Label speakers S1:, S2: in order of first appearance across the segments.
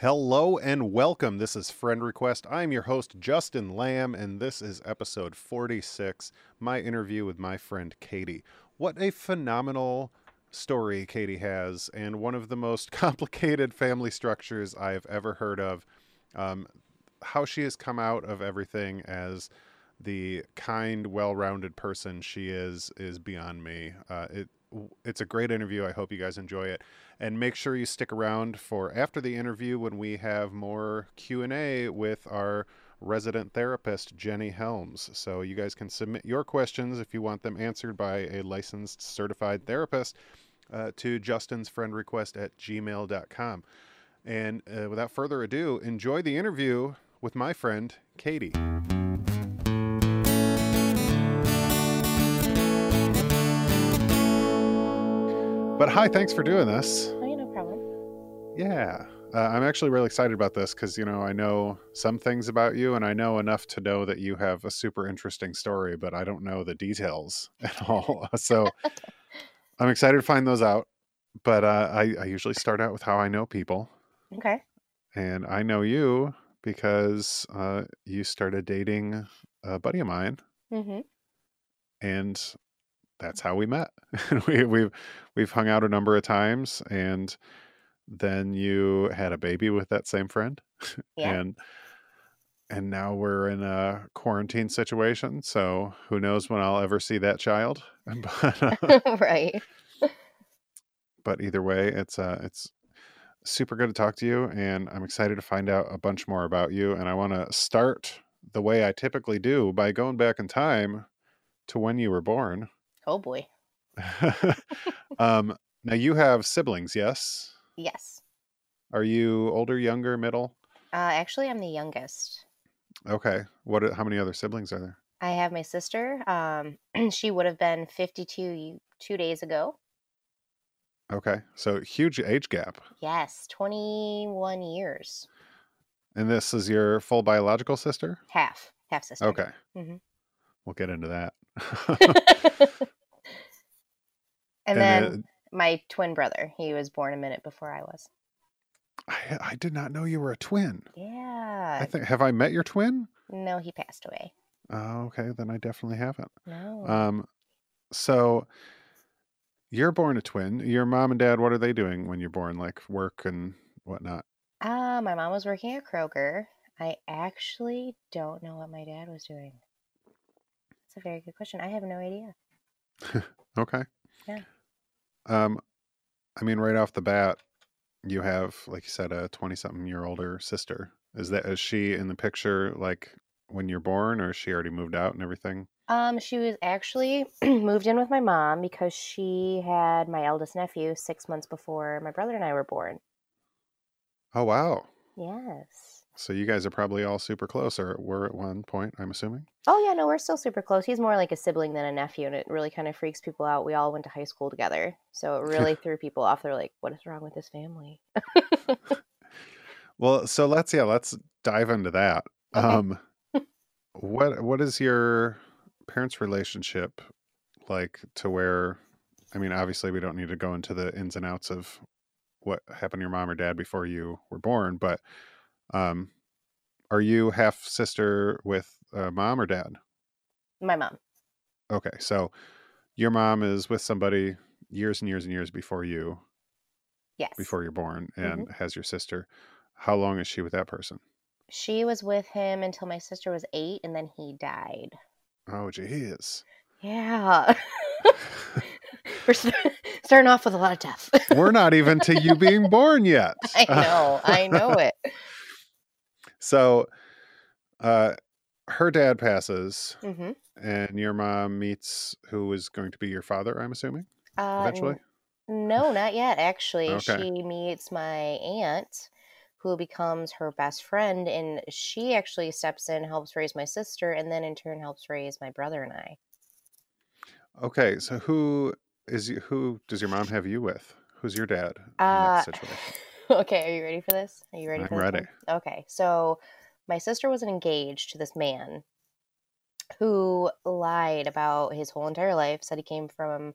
S1: Hello and welcome. This is Friend Request. I'm your host, Justin Lamb, and this is episode 46 my interview with my friend Katie. What a phenomenal story Katie has, and one of the most complicated family structures I have ever heard of. Um, how she has come out of everything as the kind, well-rounded person she is is beyond me. Uh, it it's a great interview. I hope you guys enjoy it, and make sure you stick around for after the interview when we have more Q and A with our resident therapist Jenny Helms. So you guys can submit your questions if you want them answered by a licensed certified therapist uh, to Justin's friend request at gmail.com. And uh, without further ado, enjoy the interview with my friend Katie. But hi, thanks for doing this.
S2: Oh, yeah, no problem.
S1: Yeah. Uh, I'm actually really excited about this because, you know, I know some things about you and I know enough to know that you have a super interesting story, but I don't know the details at all. so I'm excited to find those out. But uh, I, I usually start out with how I know people.
S2: Okay.
S1: And I know you because uh, you started dating a buddy of mine.
S2: Mm-hmm.
S1: And that's how we met. we, we've we've hung out a number of times, and then you had a baby with that same friend,
S2: Yeah.
S1: and and now we're in a quarantine situation. So who knows when I'll ever see that child? But uh,
S2: right.
S1: but either way, it's uh it's super good to talk to you, and I'm excited to find out a bunch more about you. And I want to start the way I typically do by going back in time to when you were born.
S2: Oh boy.
S1: um, now you have siblings, yes?
S2: Yes.
S1: Are you older, younger, middle?
S2: Uh, actually, I'm the youngest.
S1: Okay. What? How many other siblings are there?
S2: I have my sister. Um, she would have been 52 two days ago.
S1: Okay, so huge age gap.
S2: Yes, 21 years.
S1: And this is your full biological sister?
S2: Half. Half sister.
S1: Okay.
S2: Mhm.
S1: We'll get into that.
S2: and
S1: And
S2: then
S1: then-
S2: my twin brother. He was born a minute before I was.
S1: I, I did not know you were a twin.
S2: Yeah.
S1: I think have I met your twin?
S2: no, he passed away.
S1: Oh, okay, then I definitely haven't.
S2: No.
S1: Um, so you're born a twin. Your mom and dad, what are they doing when you're born? Like work and whatnot?
S2: Uh, my mom was working at Kroger. I actually don't know what my dad was doing. That's a very good question. I have no idea.
S1: Okay.
S2: Yeah.
S1: Um, I mean, right off the bat, you have, like you said, a twenty-something year older sister. Is that is she in the picture like when you're born, or is she already moved out and everything?
S2: Um, she was actually moved in with my mom because she had my eldest nephew six months before my brother and I were born.
S1: Oh wow!
S2: Yes.
S1: So you guys are probably all super close, or were at one point. I'm assuming.
S2: Oh yeah, no, we're still super close. He's more like a sibling than a nephew, and it really kind of freaks people out. We all went to high school together, so it really threw people off. They're like, "What is wrong with this family?"
S1: Well, so let's yeah, let's dive into that.
S2: Okay.
S1: Um, what what is your parents' relationship like to where? I mean, obviously, we don't need to go into the ins and outs of what happened to your mom or dad before you were born, but um, are you half sister with uh, mom or dad?
S2: My mom.
S1: Okay, so your mom is with somebody years and years and years before you,
S2: Yes.
S1: before you're born, and has your sister. How long is she with that person?
S2: She was with him until my sister was eight, and then he died.
S1: Oh, geez.
S2: Yeah. We're st- starting off with a lot of death.
S1: We're not even to you being born yet.
S2: I know. I know it.
S1: So, uh, her dad passes,
S2: hmm
S1: and your mom meets who is going to be your father. I'm assuming
S2: Uh,
S1: eventually.
S2: n- no, not yet. Actually,
S1: Okay.
S2: she meets my aunt, who becomes her best friend, and she actually steps in, helps raise my sister, and then in turn helps raise my brother and I.
S1: Okay, so who is who does your mom have you with? Who's your dad in
S2: Uh,
S1: that situation?
S2: Okay, are you ready for this? Are you ready
S1: I'm
S2: for this?
S1: ready.
S2: one? Okay, so my sister was engaged to this man who lied about his whole entire life, said he came from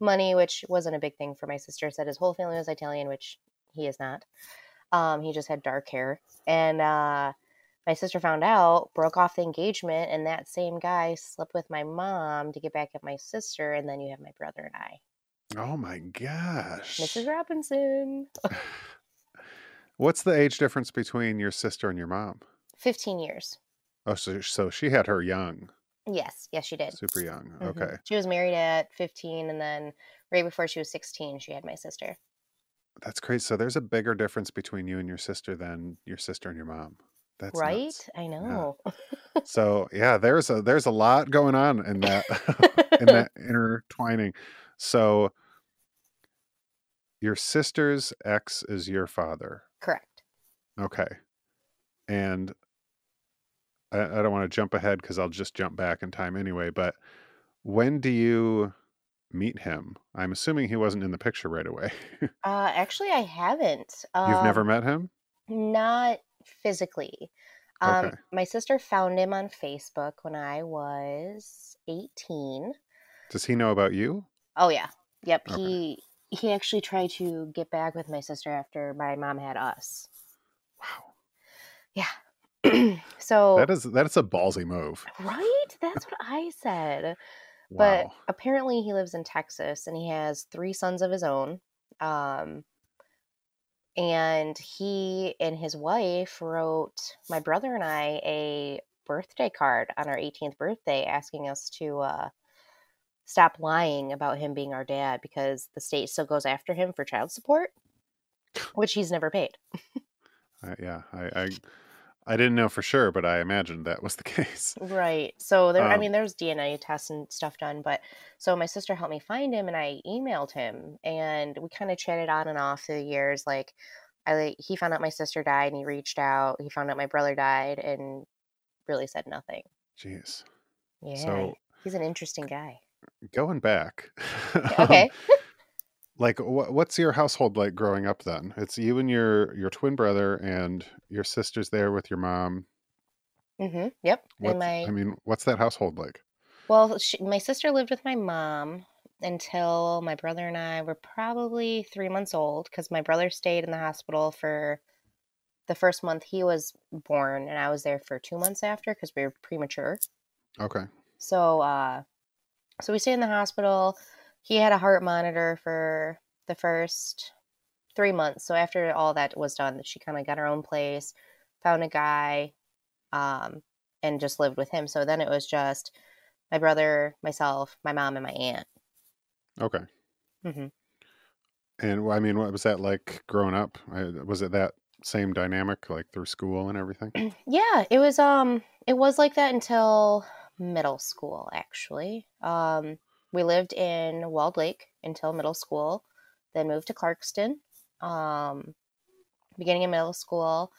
S2: money, which wasn't a big thing for my sister, said his whole family was Italian, which he is not. Um, he just had dark hair. And uh, my sister found out, broke off the engagement, and that same guy slept with my mom to get back at my sister. And then you have my brother and I.
S1: Oh my gosh.
S2: Mrs. Robinson.
S1: What's the age difference between your sister and your mom?
S2: 15 years.
S1: Oh, so, so she had her young,
S2: Yes, yes, she did.
S1: super young.
S2: Mhm.
S1: Okay.
S2: She was married at 15, and then right before she was 16, she had my sister.
S1: That's crazy. So there's a bigger difference between you and your sister than your sister and your mom. That's
S2: right?
S1: nuts.
S2: I know.
S1: So yeah, there's a there's a lot going on in that in that intertwining. So your sister's ex is your father. Okay. And I, I don't want to jump ahead because I'll just jump back in time anyway, but when do you meet him? I'm assuming he wasn't in the picture right away.
S2: Uh, actually, I haven't.
S1: You've never
S2: Um,
S1: met him?
S2: Not physically. Um,
S1: Okay.
S2: my sister found him on Facebook when I was 18.
S1: Does he know about you?
S2: Oh yeah. Yep.
S1: Okay.
S2: He he actually tried to get back with my sister after my mom had us.
S1: Wow.
S2: Yeah. so
S1: That is that is a ballsy move.
S2: right? That's what I said. But apparently he lives in Texas and he has three sons of his own. Um and he and his wife wrote my brother and I a birthday card on our 18th birthday asking us to uh stop lying about him being our dad because the state still goes after him for child support, which he's never paid.
S1: I, yeah, I, I I didn't know for sure, but I imagined that was the case.
S2: Right. So there, I
S1: Um,
S2: mean, there's DNA tests and stuff done, but so my sister helped me find him, and I emailed him, and we kind of chatted on and off through the years. Like, I like he found out my sister died, and he reached out. He found out my brother died, and really said nothing.
S1: Jeez.
S2: Yeah,
S1: So
S2: he's an interesting guy.
S1: going back, um,
S2: Okay.
S1: like what what's your household like growing up then? It's you and your your twin brother and your sister's there with your mom.
S2: mm-hmm. Yep.
S1: What's
S2: And my
S1: I mean, what's that household like?
S2: well, she, my sister lived with my mom until my brother and I were probably three months old because my brother stayed in the hospital for the first month he was born, and I was there for two months after because we were premature.
S1: Okay.
S2: So, uh, so we stayed in the hospital. He had a heart monitor for the first three months. So after all that was done, she kind of got her own place, found a guy, um, and just lived with him. So then it was just my brother, myself, my mom, and my aunt.
S1: Okay.
S2: hmm
S1: And I mean, what was that like growing up? Was it that same dynamic like through school and everything?
S2: Yeah, it was um it was like that until middle school actually. Um we lived in Walled Lake until middle school, then moved to Clarkston. Um beginning of middle school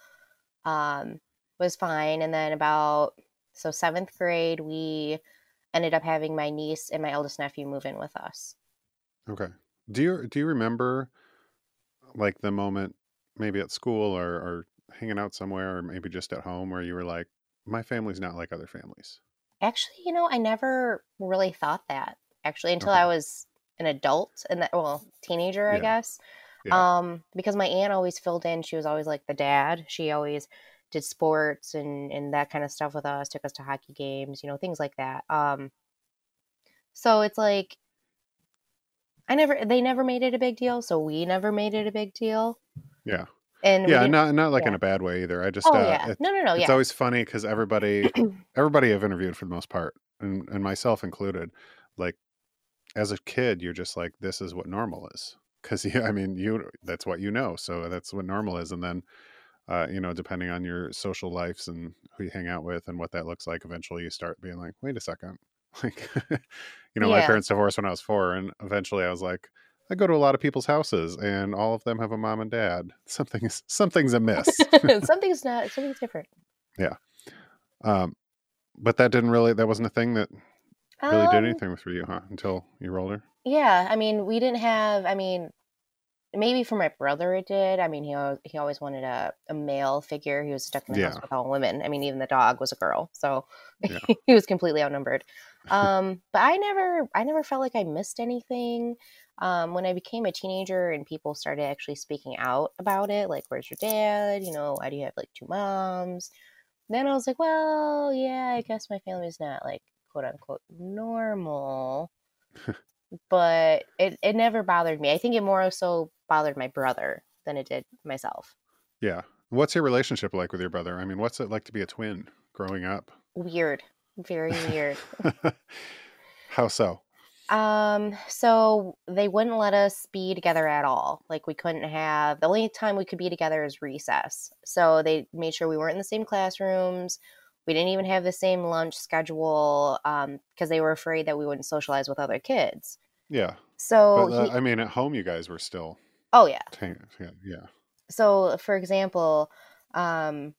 S2: um was fine and then about so 7th grade we ended up having my niece and my eldest nephew move in with us.
S1: Okay. Do you do you remember like the moment maybe at school or, or hanging out somewhere or maybe just at home where you were like, my family's not like other families?
S2: Actually, you know, I never really thought that actually until
S1: Okay.
S2: I was an adult and that well, teenager, I guess.
S1: Yeah.
S2: Um, because my aunt always filled in. She was always like the dad. She always did sports and and that kind of stuff with us. Took us to hockey games, you know, things like that. Um, so it's like I never. They never made it a big deal, so we never made it a big deal.
S1: Yeah.
S2: And
S1: Yeah, not not like in a bad way either. I just
S2: Oh
S1: uh
S2: yeah.
S1: it,
S2: No, no, no.
S1: it's
S2: Yeah.
S1: always funny because everybody everybody I've interviewed for the most part, and, and myself included, like as a kid, you're just like, this is what normal is. Because you, I mean, you that's what you know, so that's what normal is. And then, uh, you know, depending on your social lives and who you hang out with and what that looks like, eventually you start being like, wait a second, like, you know, my parents divorced when I was four, and eventually I was like. I go to a lot of people's houses, and all of them have a mom and dad. Something's something's amiss.
S2: something's not. Something's different.
S1: Yeah, um, but that didn't really. That wasn't a thing that really did
S2: Um,
S1: anything with you, huh? Until you were older.
S2: Yeah, I mean, we didn't have, I mean, maybe for my brother it did. I mean, he always, he always wanted a, a male figure. He was stuck in the
S1: Yeah.
S2: house with all women. I mean, even the dog was a girl, so
S1: Yeah.
S2: he was completely outnumbered. Um, but I never I never felt like I missed anything. Um, when I became a teenager and people started actually speaking out about it, like, "Where's your dad?" You know, "Why do you have like two moms?" Then I was like, "Well, yeah, I guess my family's not like quote unquote normal." but it, it never bothered me. I think it more so bothered my brother than it did myself.
S1: Yeah. What's your relationship like with your brother? I mean, what's it like to be a twin growing up?
S2: Weird. Very weird.
S1: How so?
S2: um, so they wouldn't let us be together at all. Like we couldn't have the only time we could be together is recess. So they made sure we weren't in the same classrooms. We didn't even have the same lunch schedule um, because they were afraid that we wouldn't socialize with other kids.
S1: Yeah.
S2: So
S1: But uh,
S2: he,
S1: I mean, at home, you guys were still.
S2: oh yeah,
S1: yeah. Yeah.
S2: so for example um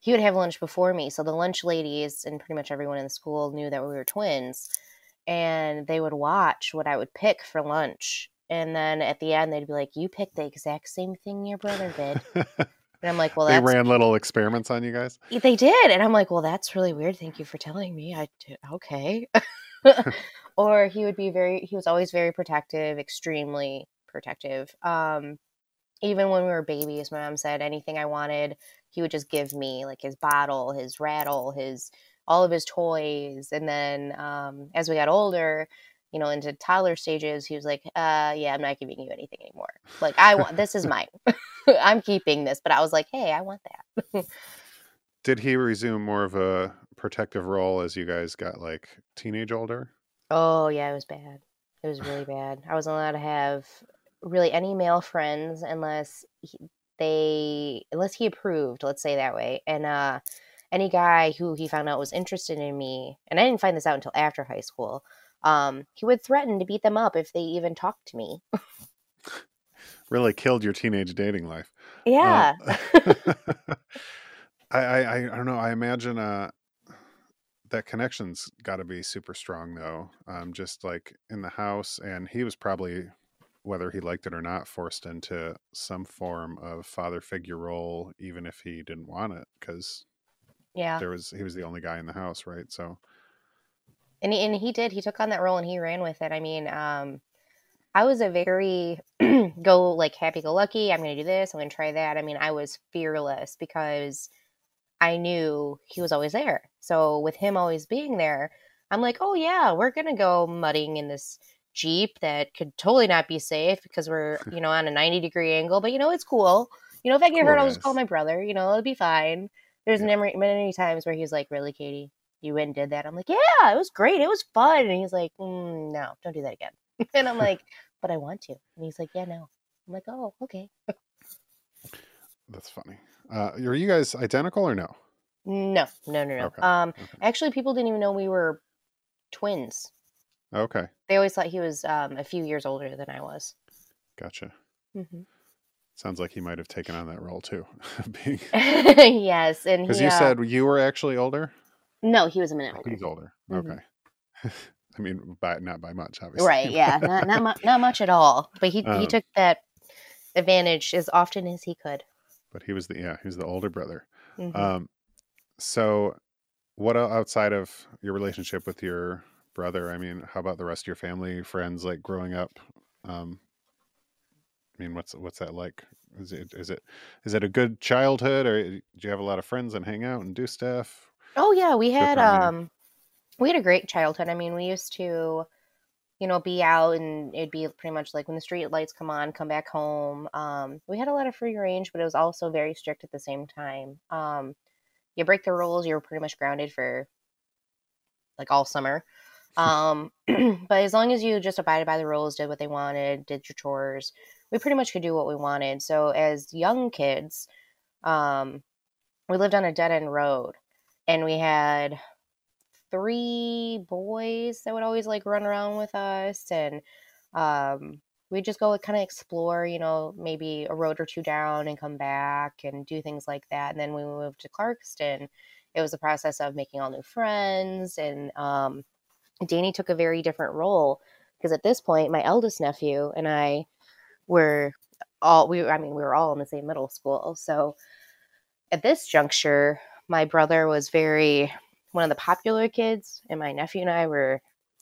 S2: he would have lunch before me so the lunch ladies and pretty much everyone in the school knew that we were twins and they would watch what i would pick for lunch and then at the end they'd be like you picked the exact same thing your brother did and i'm like well
S1: they ran little experiments on you guys.
S2: they did and i'm like well that's really weird thank you for telling me i did okay or he would be very he was always very protective extremely protective um even when we were babies my mom said anything i wanted he would just give me like his bottle his rattle his all of his toys and then um as we got older you know into toddler stages he was like uh yeah i'm not giving you anything anymore like i want this is mine i'm keeping this but i was like hey i want that
S1: Did he resume more of a protective role as you guys got like teenage older?
S2: Oh yeah, it was bad. It was really bad. I wasn't allowed to have really any male friends unless he, they unless he approved. Let's say that way. And uh, any guy who he found out was interested in me, and I didn't find this out until after high school. Um, he would threaten to beat them up if they even talked to me.
S1: Really killed your teenage dating life.
S2: Yeah.
S1: Uh, I, I I I don't know. I imagine uh that connection's got to be super strong though. Um, just like in the house, and he was probably whether he liked it or not forced into some form of father figure role, even if he didn't want it, because
S2: yeah.
S1: there was he was the only guy in the house, right? So
S2: and he, and he did he took on that role and he ran with it. I mean um i was a very go like happy go lucky i'm gonna do this i'm gonna try that. I mean i was fearless because i knew he was always there. So with him always being there i'm like oh yeah we're gonna go mudding in this jeep that could totally not be safe because we're you know on a 90 degree angle but you know it's cool. You know if i get
S1: Cool,
S2: hurt i'll just call my brother you know it'll be fine. There's
S1: Yeah.
S2: many, many times where he's like really katie you went and did that. I'm like, yeah, it was great. It was fun. And he's like, mm, no, don't do that again. and I'm like, but I want to. And he's like, yeah, no. I'm like, oh, okay.
S1: that's funny. Uh, are you guys identical or no?
S2: No, no, no, no.
S1: Okay,
S2: Um,
S1: okay.
S2: actually, people didn't even know we were twins.
S1: Okay,
S2: They always thought he was um, a few years older than I was.
S1: gotcha.
S2: hmm
S1: Sounds like he might have taken on that role too, being
S2: yes, and
S1: because you
S2: uh,
S1: said you were actually older.
S2: No, he was a minute older.
S1: He's older.
S2: Mhm.
S1: Okay. I mean, by not by much, obviously.
S2: Right? Yeah, not not, mu- not much at all. But he
S1: Um,
S2: he took that advantage as often as he could.
S1: but he was the yeah, he was the older brother.
S2: Mhm.
S1: Um, so what outside of your relationship with your brother? I mean, how about the rest of your family, friends, like growing up? Um, I mean, what's what's that like? Is it is it is it a good childhood, or do you have a lot of friends and hang out and do stuff?
S2: Oh yeah, we had um we had a great childhood. I mean, we used to you know be out and it'd be pretty much like when the street lights come on, come back home. Um we had a lot of free range, but it was also very strict at the same time. Um you break the rules, you're pretty much grounded for like all summer. Um but as long as you just abided by the rules, did what they wanted, did your chores, we pretty much could do what we wanted. So as young kids, um we lived on a dead end road and we had three boys that would always like run around with us and um we'd just go kind of explore you know maybe a road or two down and come back and do things like that and then we moved to clarkston it was a process of making all new friends and um danny took a very different role because at this point my eldest nephew and i we're all we I mean we were all in the same middle school. So at this juncture, my brother was very one of the popular kids, and my nephew and I were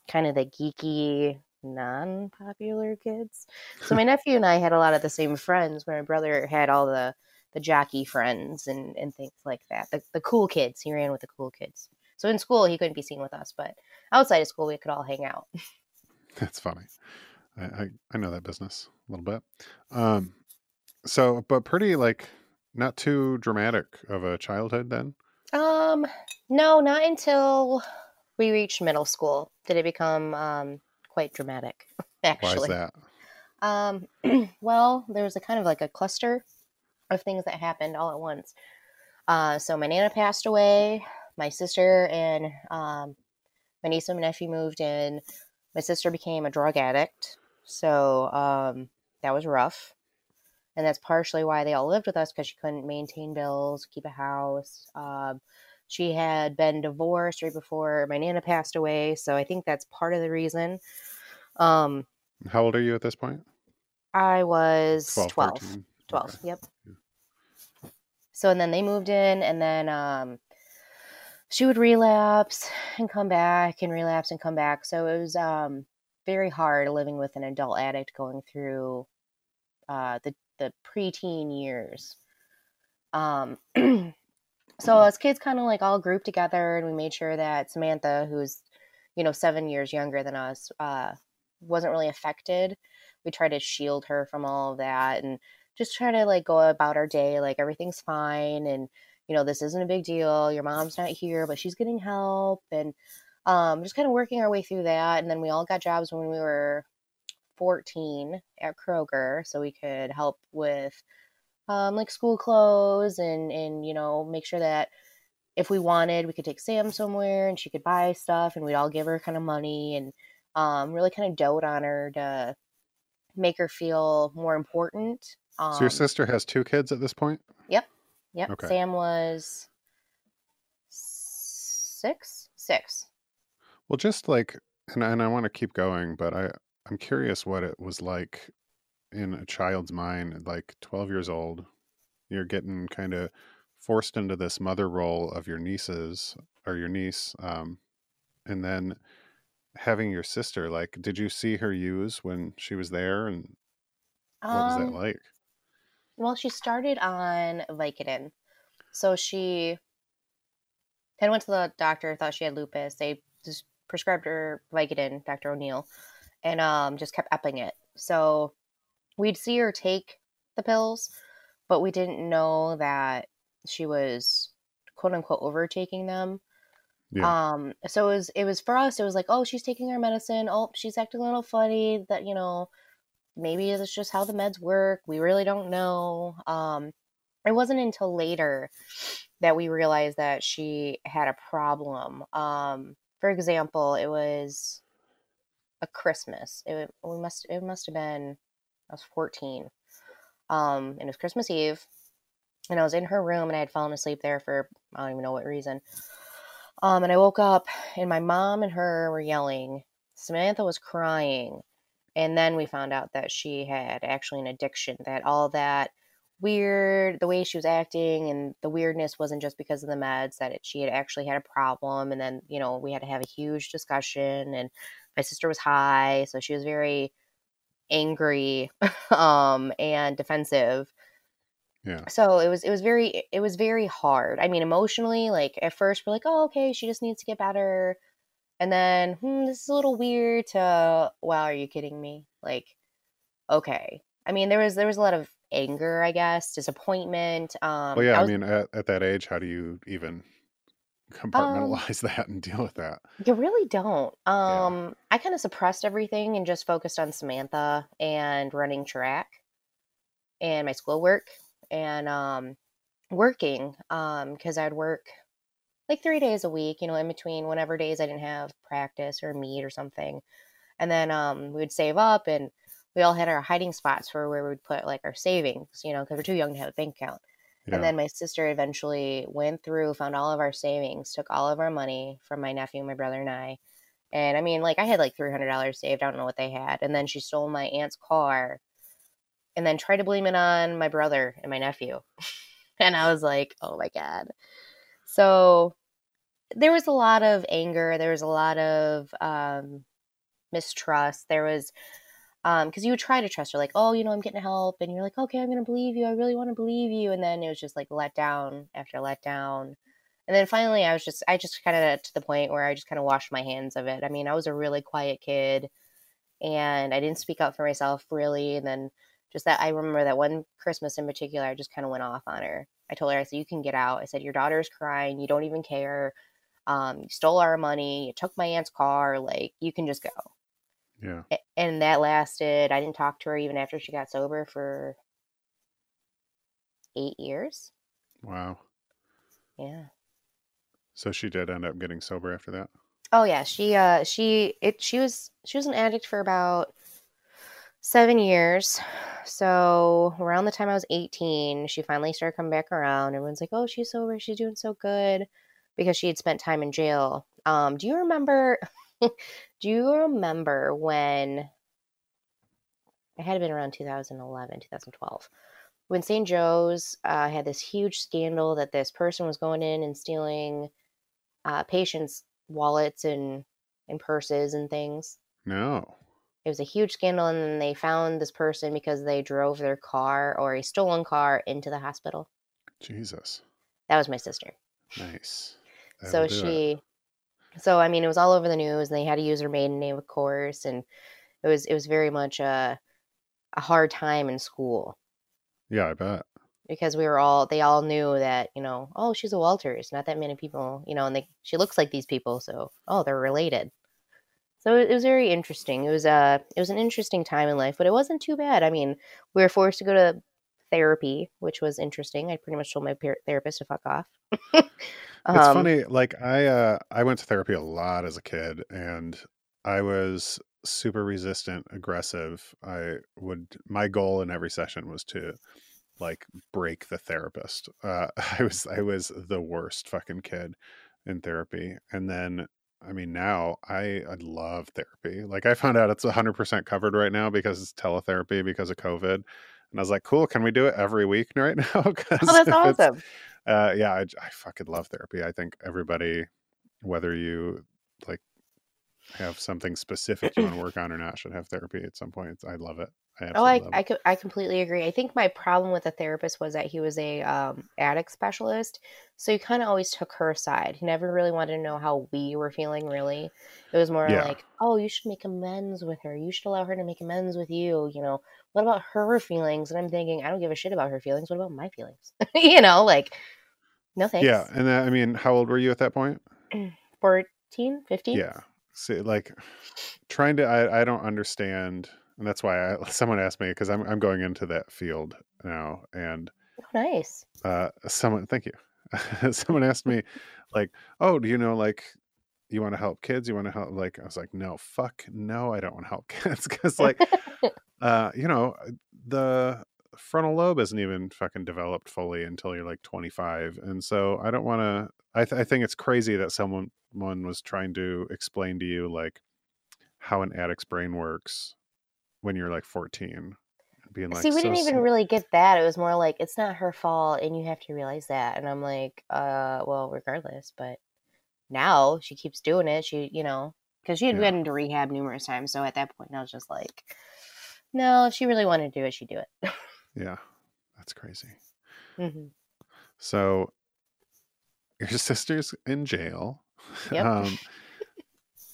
S2: kind of the geeky, non-popular kids. So my nephew and I had a lot of the same friends, where my brother had all the the jockey friends and and things like that. The the cool kids. He ran with the cool kids. So in school he couldn't be seen with us, but outside of school we could all hang out.
S1: That's funny. I, I, I know that business a little bit. Um, so, but pretty like not too dramatic of a childhood then.
S2: Um, no, not until we reached middle school did it become um quite dramatic. Actually,
S1: Why is that?
S2: Um, well, there was a kind of like a cluster of things that happened all at once. Uh, so my nana passed away. My sister and um, my niece and my nephew moved in. My sister became a drug addict, so um, that was rough. And that's partially why they all lived with us because she couldn't maintain bills, keep a house. Um, she had been divorced right before my nana passed away, so I think that's part of the reason. Um,
S1: How old are you at this point?
S2: I was 12.
S1: 12,
S2: 12.
S1: 13?
S2: 12,
S1: Okay.
S2: yep.
S1: Yeah.
S2: So and then they moved in and then um she would relapse and come back and relapse and come back. So it was um very hard living with an adult addict going through uh the the preteen years. Um so us kids kind of like all grouped together and we made sure that Samantha who's you know 7 years younger than us uh wasn't really affected. We tried to shield her from all of that and just try to like go about our day like everything's fine and you know this isn't a big deal your mom's not here but she's getting help and um, just kind of working our way through that and then we all got jobs when we were 14 at kroger so we could help with um, like school clothes and and you know make sure that if we wanted we could take sam somewhere and she could buy stuff and we'd all give her kind of money and um, really kind of dote on her to make her feel more important um,
S1: So your sister has two kids at this point?
S2: Yep. Yep.
S1: Okay.
S2: Sam was six. Six.
S1: Well, just like, and, and I want to keep going, but I, I'm curious what it was like in a child's mind, like 12 years old. You're getting kind of forced into this mother role of your nieces or your niece. Um, and then having your sister, like, did you see her use when she was there? And what was that
S2: Um,
S1: like?
S2: well, she started on Vicodin. So she then went to the doctor, thought she had lupus. They just prescribed her Vicodin, Dr. O'Neill, and um, just kept upping it. So we'd see her take the pills, but we didn't know that she was quote unquote overtaking them.
S1: Yeah.
S2: Um, so it was it was for us, it was like, oh, she's taking her medicine. Oh, she's acting a little funny. That you know, maybe it's just how the meds work. We really don't know. Um, it wasn't until later that we realized that she had a problem. Um, for example, it was a Christmas. It we must it must have been I was fourteen. Um, and it was Christmas Eve, and I was in her room, and I had fallen asleep there for I don't even know what reason. Um, and I woke up, and my mom and her were yelling. Samantha was crying, and then we found out that she had actually an addiction. That all that weird, the way she was acting, and the weirdness wasn't just because of the meds. That it, she had actually had a problem, and then you know we had to have a huge discussion. And my sister was high, so she was very angry um, and defensive
S1: Yeah.
S2: so it was it was very it was very hard i mean emotionally like at first we're like oh okay she just needs to get better and then hmm, this is a little weird to wow are you kidding me like okay i mean there was there was a lot of anger i guess disappointment um
S1: Well, yeah.
S2: I
S1: I, mean, at, at that age, how do you even
S2: um
S1: compartmentalize that and deal with that?
S2: you really don't
S1: Yeah.
S2: um i kind of suppressed everything and just focused on samantha and running track and my schoolwork and um working um because i'd work like three days a week, you know, in between whenever days I didn't have practice or meet or something. And then um, we would save up and we all had our hiding spots for where we'd put like our savings, you know, because we're too young to have a bank account. And then my sister eventually went through, found all of our savings, took all of our money from my nephew, my brother, and I. And I mean, like I had like $300 saved. I don't know what they had. And then she stole my aunt's car and then tried to blame it on my brother and my nephew. and I was like, oh my God. So there was a lot of anger. There was a lot of um, mistrust. There was, because um, you would try to trust her, like, oh, you know, I'm getting help. And you're like, okay, I'm to believe you. I really want to believe you. And then it was just like let down after let down. And then finally, I was just, I just kind of to the point where I just kind of washed my hands of it. I mean, I was a really quiet kid and I didn't speak up for myself really. And then just that I remember that one Christmas in particular, I just kind of went off on her. I told her, I said, you can get out. I said, your daughter's crying. You don't even care. Um, you stole our money. You took my aunt's car. Like, you can just go.
S1: Yeah.
S2: And that lasted, I didn't talk to her even after she got sober for eight years.
S1: Wow.
S2: Yeah.
S1: So she did end up getting sober after that.
S2: Oh yeah, she uh she it she was she was an addict for about seven years. So around the time I was 18, she finally started coming back around. Everyone's like, "Oh, she's sober. She's doing so good," because she had spent time in jail. Um, do you remember? do you remember when? It had been around 2011, 2012 when St. Joe's uh, had this huge scandal that this person was going in and stealing uh, patients' wallets and and purses and things.
S1: No.
S2: It was a huge scandal, and then they found this person because they drove their car or a stolen car into the hospital.
S1: Jesus.
S2: That was my sister.
S1: Nice.
S2: That'll so she, it. So I mean, it was all over the news, and they had to use her maiden name, of course, and it was it was very much a a hard time in school.
S1: Yeah, I bet.
S2: Because we were all they all knew that you know oh she's a Walters. Not that many people you know and they she looks like these people so oh they're related. So it, was very interesting. It was a uh, it was an interesting time in life but it wasn't too bad. I mean we were forced to go to therapy which was interesting. I pretty much told my therapist to fuck off.
S1: Um, it's funny like I uh I went to therapy a lot as a kid and I was super resistant aggressive. I would my goal in every session was to like break the therapist. Uh, I was I was the worst fucking kid in therapy, and then I mean now I I love therapy. Like I found out it's hundred percent covered right now because it's teletherapy because of COVID, and I was like, cool, can we do it every week right now?
S2: oh, that's awesome.
S1: Uh, yeah, I, I fucking love therapy. I think everybody, whether you like have something specific you want to work on or not, should have therapy at some point. I love it.
S2: I oh, I, I, I completely agree. I think my problem with the therapist was that he was a um, addict specialist, so he kind of always took her side. He never really wanted to know how we were feeling. Really, it was more yeah. like, "Oh, you should make amends with her. You should allow her to make amends with you." You know, what about her feelings? And I'm thinking, I don't give a shit about her feelings. What about my feelings? you know, like, no thanks.
S1: Yeah, and uh, I mean, how old were you at that point?
S2: 14, 15?
S1: Yeah, See, like trying to, I, I don't understand and that's why I, someone asked me because I'm I'm going into that field now, and
S2: oh, nice.
S1: Uh, someone, thank you. someone asked me, like, oh, do you know, like, you want to help kids? You want to help? Like, I was like, no, fuck, no, I don't want to help kids because, like, uh, you know, the frontal lobe isn't even fucking developed fully until you're like 25, and so I don't want to. I, th- I think it's crazy that someone one was trying to explain to you like how an addict's brain works when you're like 14
S2: being like see we so didn't even really get that it was more like it's not her fault and you have to realize that and i'm like uh well regardless but now she keeps doing it she you know because she had yeah. been into rehab numerous times so at that point i was just like no if she really wanted to do it she'd do it
S1: yeah that's crazy mm-hmm. so your sister's in jail yep. um,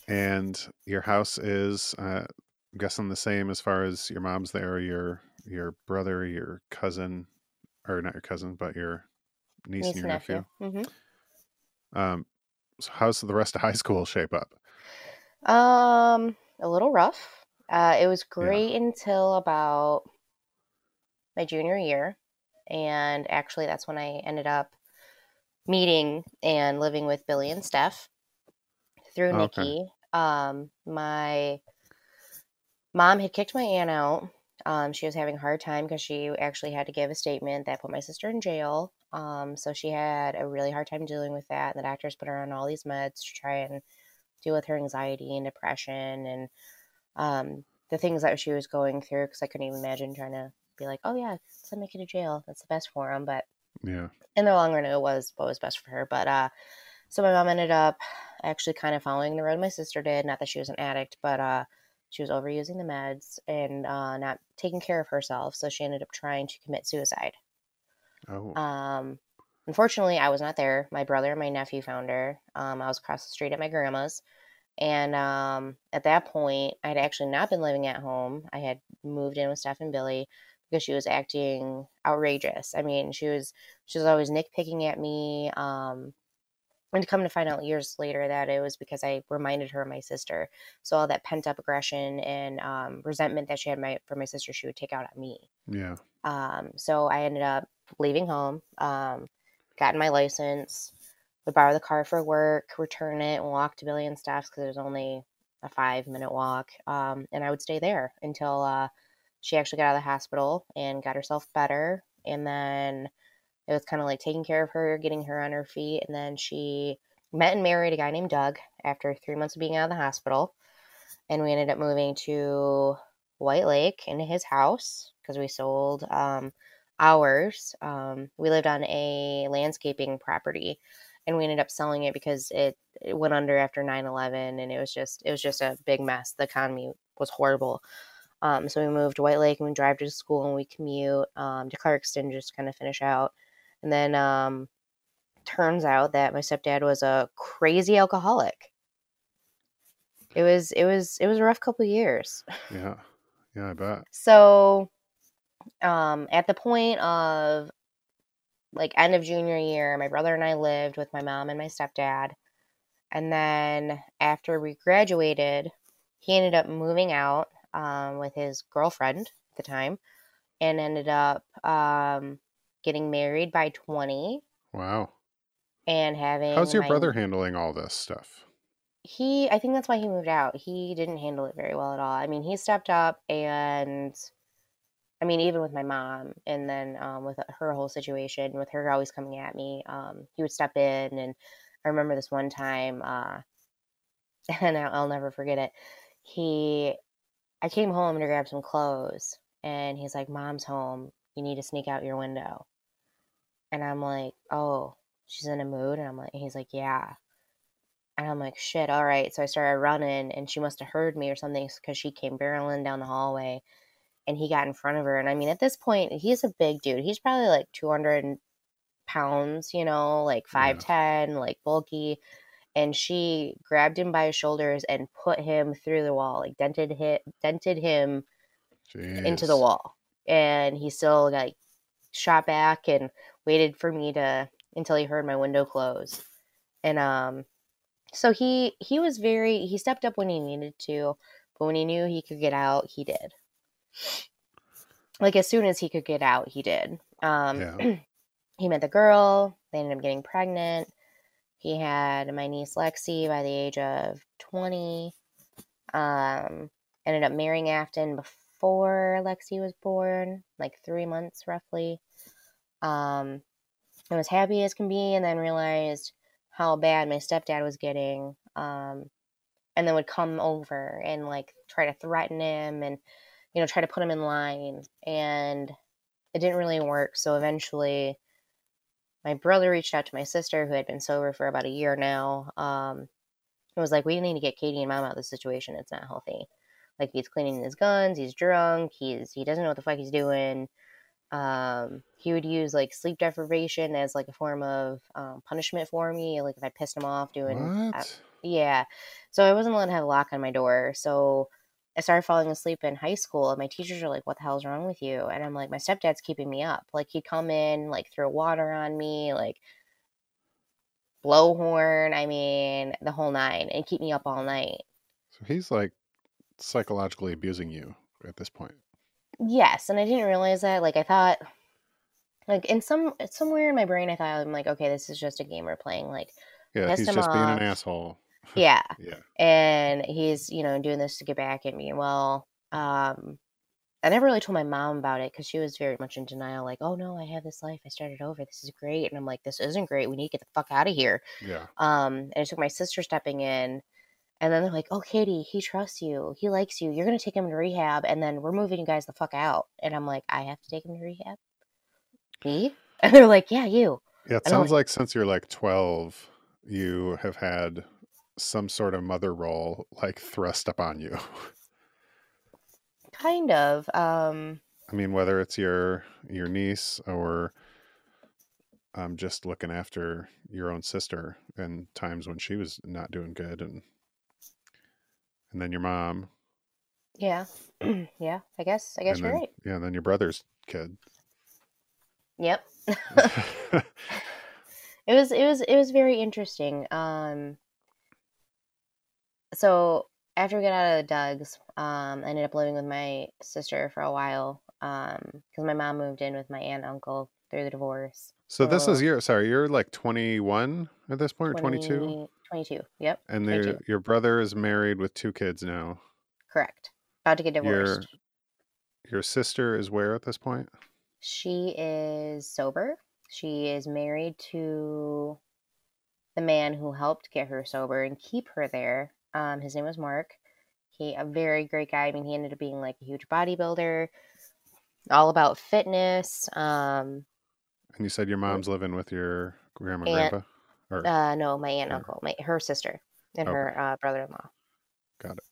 S1: and your house is uh, I'm guessing the same as far as your mom's there, your your brother, your cousin, or not your cousin, but your niece, niece and your nephew. nephew. Mm-hmm. Um, so how's the rest of high school shape up?
S2: Um, a little rough. Uh, it was great yeah. until about my junior year, and actually, that's when I ended up meeting and living with Billy and Steph through okay. Nikki. Um, my mom had kicked my aunt out. Um, she was having a hard time because she actually had to give a statement that put my sister in jail. Um, so she had a really hard time dealing with that. And the doctors put her on all these meds to try and deal with her anxiety and depression and um, the things that she was going through because I couldn't even imagine trying to be like, oh yeah, send Mickey to jail. That's the best for him. But
S1: Yeah.
S2: in the long run, it was what was best for her. But uh, so my mom ended up actually kind of following the road my sister did. Not that she was an addict, but uh, she was overusing the meds and uh, not taking care of herself. So she ended up trying to commit suicide.
S1: Oh.
S2: Um, unfortunately, I was not there. My brother and my nephew found her. Um, I was across the street at my grandma's. And um, at that point, I had actually not been living at home. I had moved in with Steph and Billy because she was acting outrageous. I mean, she was she was always nitpicking at me. Um, and to come to find out years later that it was because I reminded her of my sister. So all that pent up aggression and um, resentment that she had my for my sister, she would take out at me.
S1: yeah.
S2: Um, so I ended up leaving home, um, gotten my license, would borrow the car for work, return it, and walk to Billy and Steph's because it was only a five minute walk. Um, and I would stay there until uh, she actually got out of the hospital and got herself better. And then it was kind of like taking care of her, getting her on her feet. And then she met and married a guy named Doug after three months of being out of the hospital. And we ended up moving to White Lake into his house because we sold um, ours. Um, we lived on a landscaping property and we ended up selling it because it, it went under after 9-11 and it was just it was just a big mess the economy was horrible um, so we moved to white lake and we drive to school and we commute um, to clarkston just kind of finish out and then um, turns out that my stepdad was a crazy alcoholic it was it was it was a rough couple years
S1: Yeah. Yeah, I bet.
S2: so um, at the point of like end of junior year, my brother and I lived with my mom and my stepdad. And then after we graduated, he ended up moving out um, with his girlfriend at the time and ended up um, getting married by 20
S1: Wow.
S2: and having.
S1: How's your
S2: my-
S1: brother handling all this stuff?
S2: he i think that's why he moved out he didn't handle it very well at all i mean he stepped up and i mean even with my mom and then um, with her whole situation with her always coming at me um, he would step in and i remember this one time uh, and I'll, I'll never forget it he i came home to grab some clothes and he's like mom's home you need to sneak out your window and i'm like oh she's in a mood and i'm like he's like yeah and I'm like, shit, all right. So I started running, and she must have heard me or something because she came barreling down the hallway and he got in front of her. And I mean, at this point, he's a big dude. He's probably like 200 pounds, you know, like 5'10, like bulky. And she grabbed him by his shoulders and put him through the wall, like dented hit, dented him into the wall. And he still like shot back and waited for me to until he heard my window close. And um so he he was very he stepped up when he needed to, but when he knew he could get out, he did. Like as soon as he could get out, he did. Um
S1: Yeah.
S2: he met the girl, they ended up getting pregnant. He had my niece Lexi by the age of 20. Um ended up marrying Afton before Lexi was born, like 3 months roughly. Um I was happy as can be and then realized how bad my stepdad was getting um, and then would come over and like try to threaten him and you know try to put him in line and it didn't really work so eventually my brother reached out to my sister who had been sober for about a year now um, and was like we need to get katie and mom out of this situation. It's not healthy. Like he's cleaning his guns he's drunk he's he doesn't know what the fuck he's doing. Um, he would use like sleep deprivation as like a form of um, punishment for me like if i pissed him off doing uh, yeah. So i wasn't allowed to have a lock on my door. So i started falling asleep in high school and my teachers are like what the hell's wrong with you and i'm like my stepdad's keeping me up like he'd come in like throw water on me like blow horn i mean the whole nine and keep me up all night
S1: So he's like psychologically abusing you at this point.
S2: Yes, and I didn't realize that. Like I thought, like in some somewhere in my brain, I thought I'm like, okay, this is just a game we're playing. Like,
S1: Yeah, he's just being an asshole.
S2: Yeah,
S1: Yeah.
S2: and he's you know doing this to get back at me. Well, um, I never really told my mom about it because she was very much in denial. Like, oh no, I have this life. I started over. This is great. And I'm like, this isn't great. We need to get the fuck out of here.
S1: Yeah.
S2: Um, and it took my sister stepping in, And then they're like, "Oh, Katie, he trusts you. He likes you. You're gonna take him to rehab, and then we're moving you guys the fuck out." And I'm like, "I have to take him to rehab? Me?" And they're like, "Yeah, you."
S1: Yeah, it
S2: And
S1: sounds
S2: like,
S1: like since you're like 12, you have had some sort of mother role like thrust upon you.
S2: "Kind of." Um,
S1: I mean, whether it's your your niece or um, just looking after your own sister in times when she was not doing good, and and then your mom,
S2: yeah, yeah. I guess. I guess
S1: and
S2: you're
S1: then
S2: right.
S1: yeah, and then your brother's kid.
S2: Yep. it was. It was. It was very interesting. Um. So after we got out of the Dugs, um, I ended up living with my sister for a while. Um, because my mom moved in with my aunt and uncle through the divorce.
S1: so this is your sorry, you're like 21 at this point, or 22,
S2: 22. Yep.
S1: and
S2: 22.
S1: your brother is married with two kids now.
S2: Correct. About to get
S1: Your
S2: divorced.
S1: your sister is where at this point?
S2: She is sober. She is married to the man who helped get her sober and keep her there. Um, his name was Mark. He a very great guy. I mean, he ended up being like a huge bodybuilder, all about fitness. Um,
S1: And you said your mom's living with your grandma and
S2: Aunt-
S1: grandpa? Or
S2: uh, no, my aunt
S1: Or-
S2: uncle, my her sister and
S1: Okay.
S2: her uh, brother-in-law.
S1: Got it.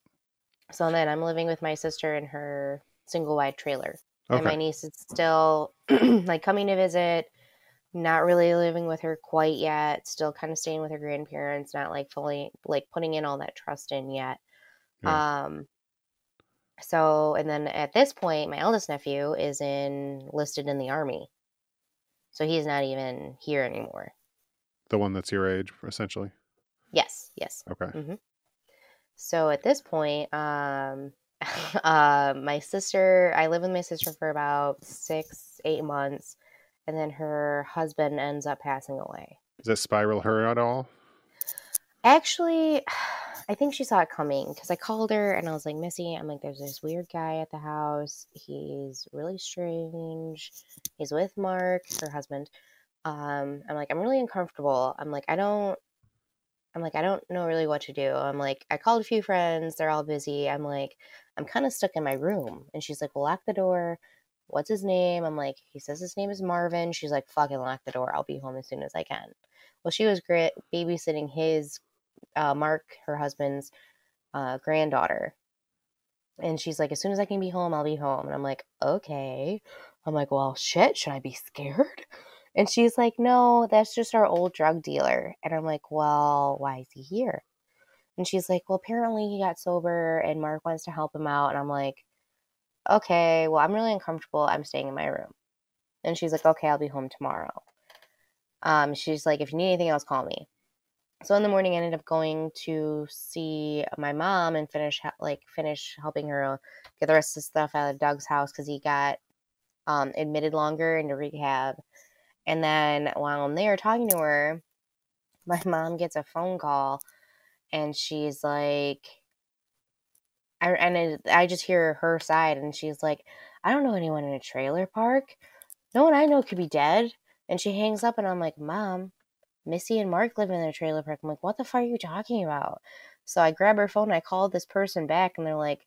S2: So then I'm living with my sister in her single wide trailer. And my niece is still like coming to visit, not really living with her quite yet, still kind of staying with her grandparents, not like fully like putting in all that trust in yet. Um so and then at this point my eldest nephew is in listed in the army. So he's not even here anymore.
S1: The one that's your age, essentially.
S2: Yes, yes.
S1: Okay.
S2: So at this point, um, uh, my sister, I live with my sister for about six, eight months, and then her husband ends up passing away.
S1: Does that spiral her at all?
S2: Actually, I think she saw it coming because I called her and I was like, Missy, I'm like, there's this weird guy at the house. He's really strange. He's with Mark, her husband. Um, I'm like, I'm really uncomfortable. I'm like, I don't, I'm like, I don't know really what to do. I'm like, I called a few friends. They're all busy. I'm like, I'm kind of stuck in my room. And she's like, well, lock the door. What's his name? I'm like, he says his name is Marvin. She's like, fucking lock the door. I'll be home as soon as I can. Well, she was great babysitting his uh, Mark, her husband's uh, granddaughter. And she's like, as soon as I can be home, I'll be home. And I'm like, okay. I'm like, well, shit, should I be scared? And she's like, no, that's just our old drug dealer. And I'm like, well, why is he here? And she's like, well, apparently he got sober and Mark wants to help him out. And I'm like, okay, well, I'm really uncomfortable. I'm staying in my room. And she's like, okay, I'll be home tomorrow. Um, she's like, if you need anything else, call me. So in the morning, I ended up going to see my mom and finish like finish helping her get the rest of the stuff out of Doug's house because he got um, admitted longer into rehab. And then while I'm there talking to her, my mom gets a phone call, and she's like, I and it, I just hear her side, and she's like, I don't know anyone in a trailer park. No one I know could be dead. And she hangs up, and I'm like, Mom, Missy and Mark live in their trailer park. I'm like, what the fuck are you talking about? So I grab her phone, and I call this person back, and they're like,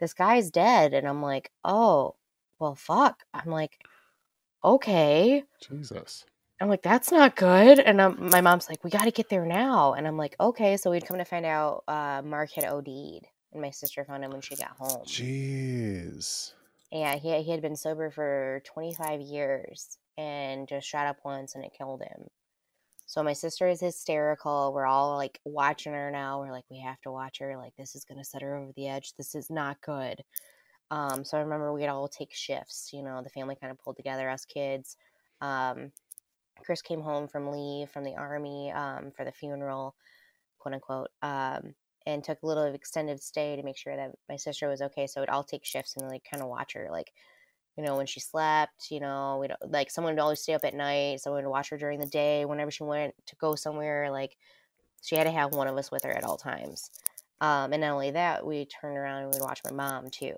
S2: this guy's dead. And I'm like, oh, well, fuck. I'm like, okay.
S1: Jesus.
S2: I'm like, that's not good. And um, my mom's like, we got to get there now. And I'm like, okay. So we'd come to find out uh, Mark had OD'd, and my sister found him when she got home.
S1: Jeez.
S2: Yeah, he, he had been sober for 25 years and just shot up once and it killed him. So my sister is hysterical. We're all like watching her now. We're like, we have to watch her. Like, this is going to set her over the edge. This is not good. Um, so I remember we'd all take shifts. You know, the family kind of pulled together, us kids. Um, Chris came home from leave from the army um, for the funeral, quote unquote, um, and took a little extended stay to make sure that my sister was okay. So we'd all take shifts and like kind of watch her, like, you know, when she slept, you know, we don't like someone would always stay up at night, someone would watch her during the day. Whenever she went to go somewhere, like she had to have one of us with her at all times. Um, and not only that, we turned around and we'd watch my mom too,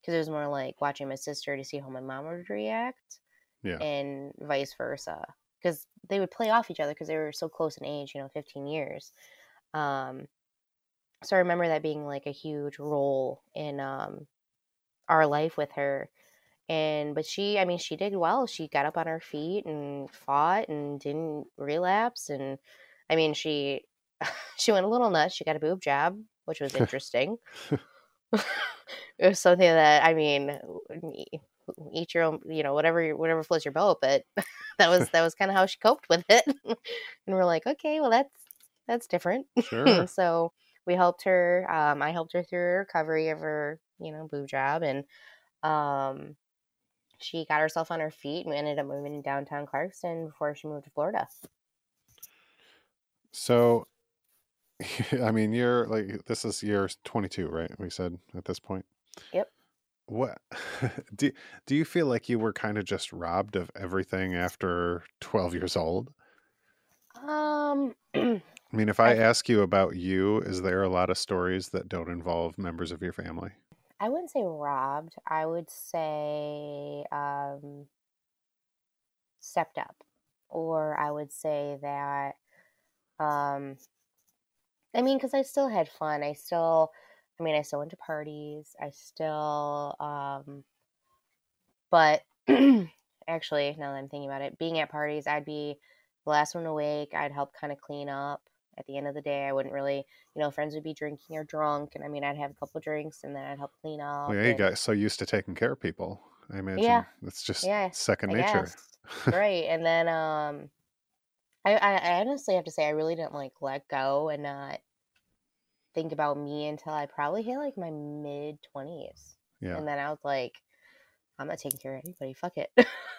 S2: because it was more like watching my sister to see how my mom would react,
S1: Yeah.
S2: and vice versa, because they would play off each other because they were so close in age, you know, fifteen years. Um, so I remember that being like a huge role in um, our life with her. And but she, I mean, she did well. She got up on her feet and fought and didn't relapse. And I mean, she she went a little nuts. She got a boob job, which was interesting. it was something that I mean, eat your own, you know, whatever whatever floats your boat. But that was that was kind of how she coped with it. and we're like, okay, well, that's that's different.
S1: Sure.
S2: so we helped her. Um, I helped her through her recovery of her, you know, boob job, and um, she got herself on her feet and we ended up moving to downtown Clarkston before she moved to Florida.
S1: So, I mean, you're like this is year 22, right? We said at this point.
S2: Yep.
S1: What do do you feel like you were kind of just robbed of everything after 12 years old?
S2: Um,
S1: I mean, if I
S2: I
S1: ask you about you, is there a lot of stories that don't involve members of your family?
S2: I wouldn't say robbed. I would say um, stepped up, or I would say that um, I mean, because I still had fun. I still, I mean, I still went to parties. I still, um, but actually, now that I'm thinking about it, being at parties, I'd be the last one awake. I'd help kind of clean up. At the end of the day, I wouldn't really, you know, friends would be drinking or drunk, and I mean, I'd have a couple drinks, and then I'd help clean
S1: Well,
S2: up,
S1: yeah, you
S2: and
S1: got so used to taking care of people. I
S2: yeah,
S1: imagine that's just
S2: yeah,
S1: second
S2: I
S1: nature.
S2: right. And then, um, I, I, I honestly have to say, I really didn't like let go and not think about me until I probably hit like my mid twenties,
S1: Yeah,
S2: and then I was like, I'm not taking care of anybody. Fuck it.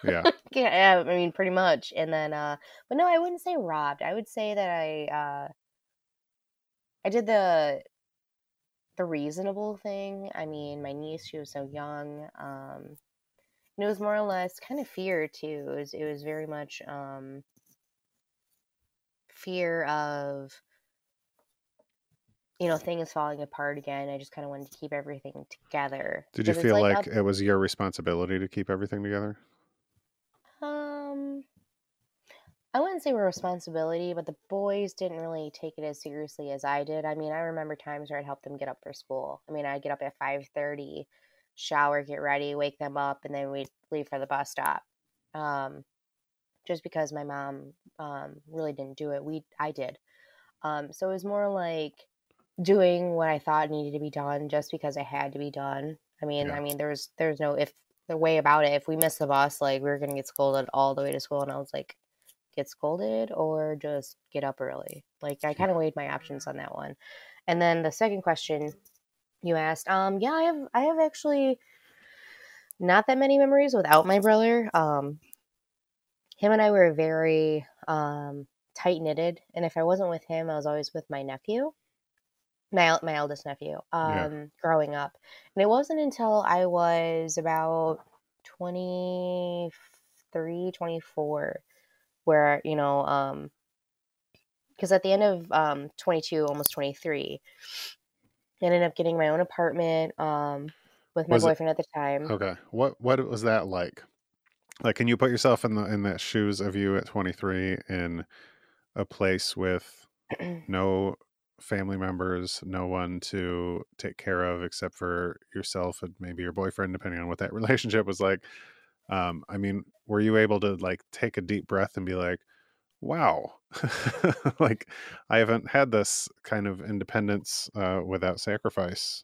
S1: yeah,
S2: yeah, I mean, pretty much. And then, uh, but no, I wouldn't say robbed. I would say that I, uh, I did the the reasonable thing. I mean, my niece, she was so young. Um, and it was more or less kind of fear too. It was, it was very much um, fear of you know things falling apart again. I just kind of wanted to keep everything together
S1: Did you feel
S2: like
S1: like it was your responsibility to keep everything together?
S2: Um, I wouldn't say we're responsibility, but the boys didn't really take it as seriously as I did. I mean, I remember times where I'd help them get up for school. I mean, I'd get up at five thirty, shower, get ready, wake them up, and then we'd leave for the bus stop. Um, just because my mom um, really didn't do it, we I did. Um, so it was more like doing what I thought needed to be done just because it had to be done. I mean,
S1: Yeah,
S2: I mean, there was there's no if the way about it. If we missed the bus, like we were gonna get scolded all the way to school, and I was like, get scolded or just get up early. Like I kind of weighed my options on that one. And then the second question you asked, um, yeah, I have I have actually not that many memories without my brother. Um, him and I were very um tight knitted, and if I wasn't with him, I was always with my nephew my my eldest nephew
S1: yeah.
S2: um growing up and it wasn't until i was about 23 24 where you know um because at the end of um 22 almost 23 I ended up getting my own apartment um with my
S1: Was it
S2: boyfriend at the time
S1: okay? What what was that like? Like, can you put yourself in the in the shoes of you at 23 in a place with no family members, no one to take care of except for yourself and maybe your boyfriend, depending on what that relationship was like. Um, I mean, were you able to like take a deep breath and be like, wow, like I haven't had this kind of independence uh, without sacrifice?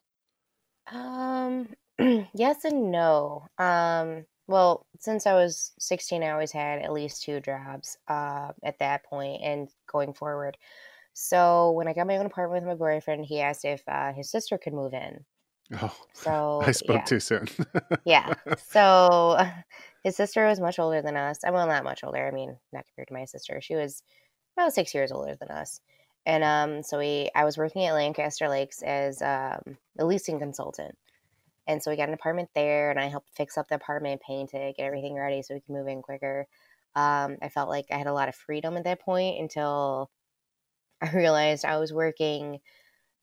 S2: Um, yes and no. Um, well, since I was 16, I always had at least two jobs uh, at that point and going forward. So when I got my own apartment with my boyfriend, he asked if uh, his sister could move in.
S1: Oh,
S2: So
S1: I spoke
S2: yeah,
S1: too soon.
S2: yeah. So his sister was much older than us. I well, not much older. I mean, not compared to my sister. She was about six years older than us. And um, so we, I was working at Lancaster Lakes as um, a leasing consultant. And so we got an apartment there, and I helped fix up the apartment, paint it, get everything ready so we could move in quicker. Um, I felt like I had a lot of freedom at that point until I realized I was working,